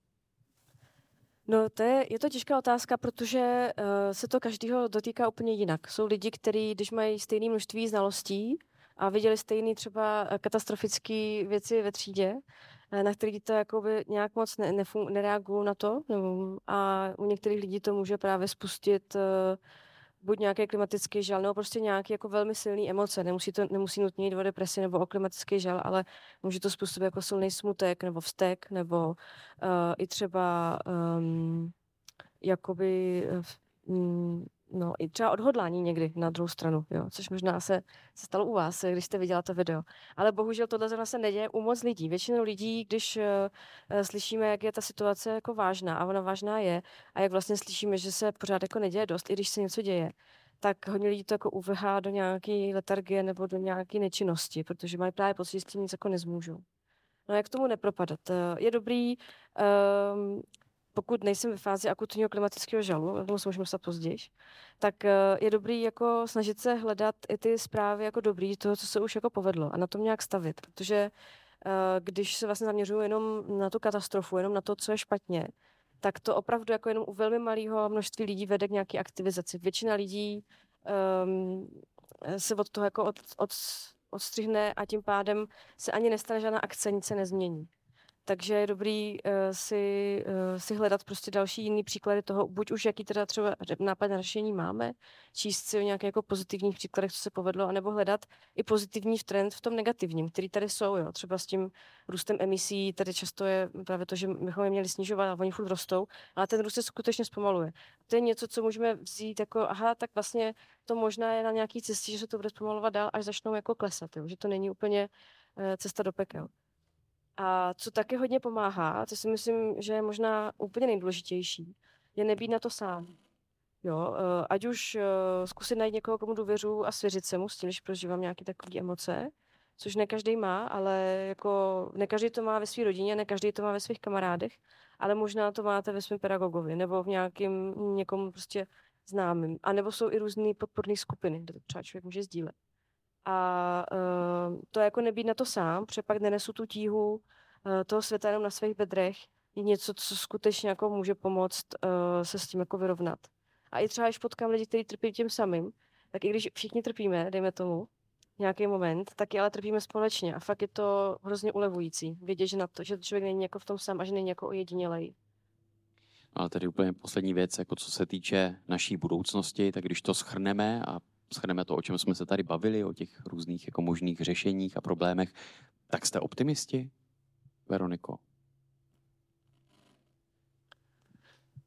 No, to je, je to těžká otázka, protože uh, se to každého dotýká úplně jinak. Jsou lidi, kteří, když mají stejné množství znalostí a viděli stejné třeba eh, katastrofické věci ve třídě, eh, na který to jakoby nějak moc ne, nefun- nereagují na to. Nebo, a u některých lidí to může právě spustit uh, buď nějaký klimatický žal, nebo prostě nějaké jako velmi silné emoce. Nemusí to nemusí nutně jít o depresi nebo o klimatický žal, ale může to způsobit jako silný smutek nebo vztek, nebo uh, i třeba um, jakoby eh, mm, no, i třeba odhodlání někdy na druhou stranu, jo, což možná se, se stalo u vás, když jste viděla to video. Ale bohužel tohle zrovna se neděje u moc lidí. Většinou lidí, když uh, slyšíme, jak je ta situace jako vážná, a ona vážná je, a jak vlastně slyšíme, že se pořád jako neděje dost, i když se něco děje, tak hodně lidí to jako uvrhá do nějaké letargie nebo do nějaké nečinnosti, protože mají právě pocit, že s tím nic jako nezmůžou. No jak tomu nepropadat? Eh, Je dobrý um, pokud nejsem ve fázi akutního klimatického žalu, tomu se můžeme dostat později, tak eh, je dobrý jako snažit se hledat i ty zprávy jako dobrý toho, co se už jako povedlo a na tom nějak stavit, protože eh, když se vlastně zaměřuju jenom na tu katastrofu, jenom na to, co je špatně, tak to opravdu jako jenom u velmi malého množství lidí vede k nějaké aktivizaci. Většina lidí um, se od toho jako od, od, odstřihne a tím pádem se ani nestane žádná akce, nic se nezmění. Takže je dobrý uh, si, uh, si hledat prostě další jiný příklady toho, buď už jaký teda třeba nápad na řešení máme, číst si o nějakých jako pozitivních příkladech, co se povedlo, anebo hledat i pozitivní trend v tom negativním, který tady jsou, jo. Třeba s tím růstem emisí, tady často je právě to, že bychom je měli snižovat a oni furt rostou, ale ten růst se skutečně zpomaluje. To je něco, co můžeme vzít jako, aha, tak vlastně to možná je na nějaký cestě, že se to bude zpomalovat dál, až začnou jako klesat, jo. že to není úplně uh, cesta do pekel. A co taky hodně pomáhá, co si myslím, že je možná úplně nejdůležitější, je nebýt na to sám. Jo, eh, ať už eh, zkusit najít někoho, komu důvěřu a svěřit se mu s tím, když prožívám nějaké takové emoce, což ne každý má, ale jako ne každý to má ve své rodině, ne každý to má ve svých kamarádech, ale možná to máte ve svém pedagogovi nebo v nějakém někom prostě známým. A nebo jsou i různé podporné skupiny, kde to třeba člověk může sdílet. A uh, to jako nebýt na to sám, protože pak nenesu tu tíhu uh, toho světa jenom na svých bedrech, je něco, co skutečně jako může pomoct uh, se s tím jako vyrovnat. A i třeba, když potkám lidi, kteří trpí tím samým, tak i když všichni trpíme, dejme tomu, nějaký moment, tak je ale trpíme společně. A fakt je to hrozně ulevující. Vědět, že, na to, že člověk není jako v tom sám a že není jako ojedinělej.
Ale tady úplně poslední věc, jako co se týče naší budoucnosti, tak když to schrneme a schrneme to, o čem jsme se tady bavili, o těch různých jako možných řešeních a problémech, tak jste optimisti, Veroniko?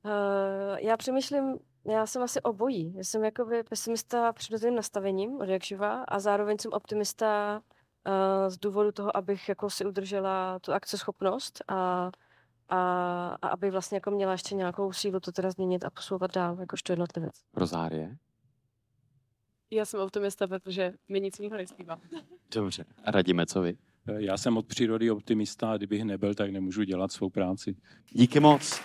Uh, já přemýšlím, já jsem asi obojí. Já jsem jakoby pesimista přirozeným nastavením od jak živa a zároveň jsem optimista uh, z důvodu toho, abych jako si udržela tu akceschopnost a, a, a aby vlastně jako měla ještě nějakou sílu to teda změnit a posouvat dál, jakožto jednotlivec.
Rozárie?
Já jsem optimista, protože mi nic jiného nespívá.
Dobře. A radíme, co vy?
Já jsem od přírody optimista a kdybych nebyl, tak nemůžu dělat svou práci.
Díky moc.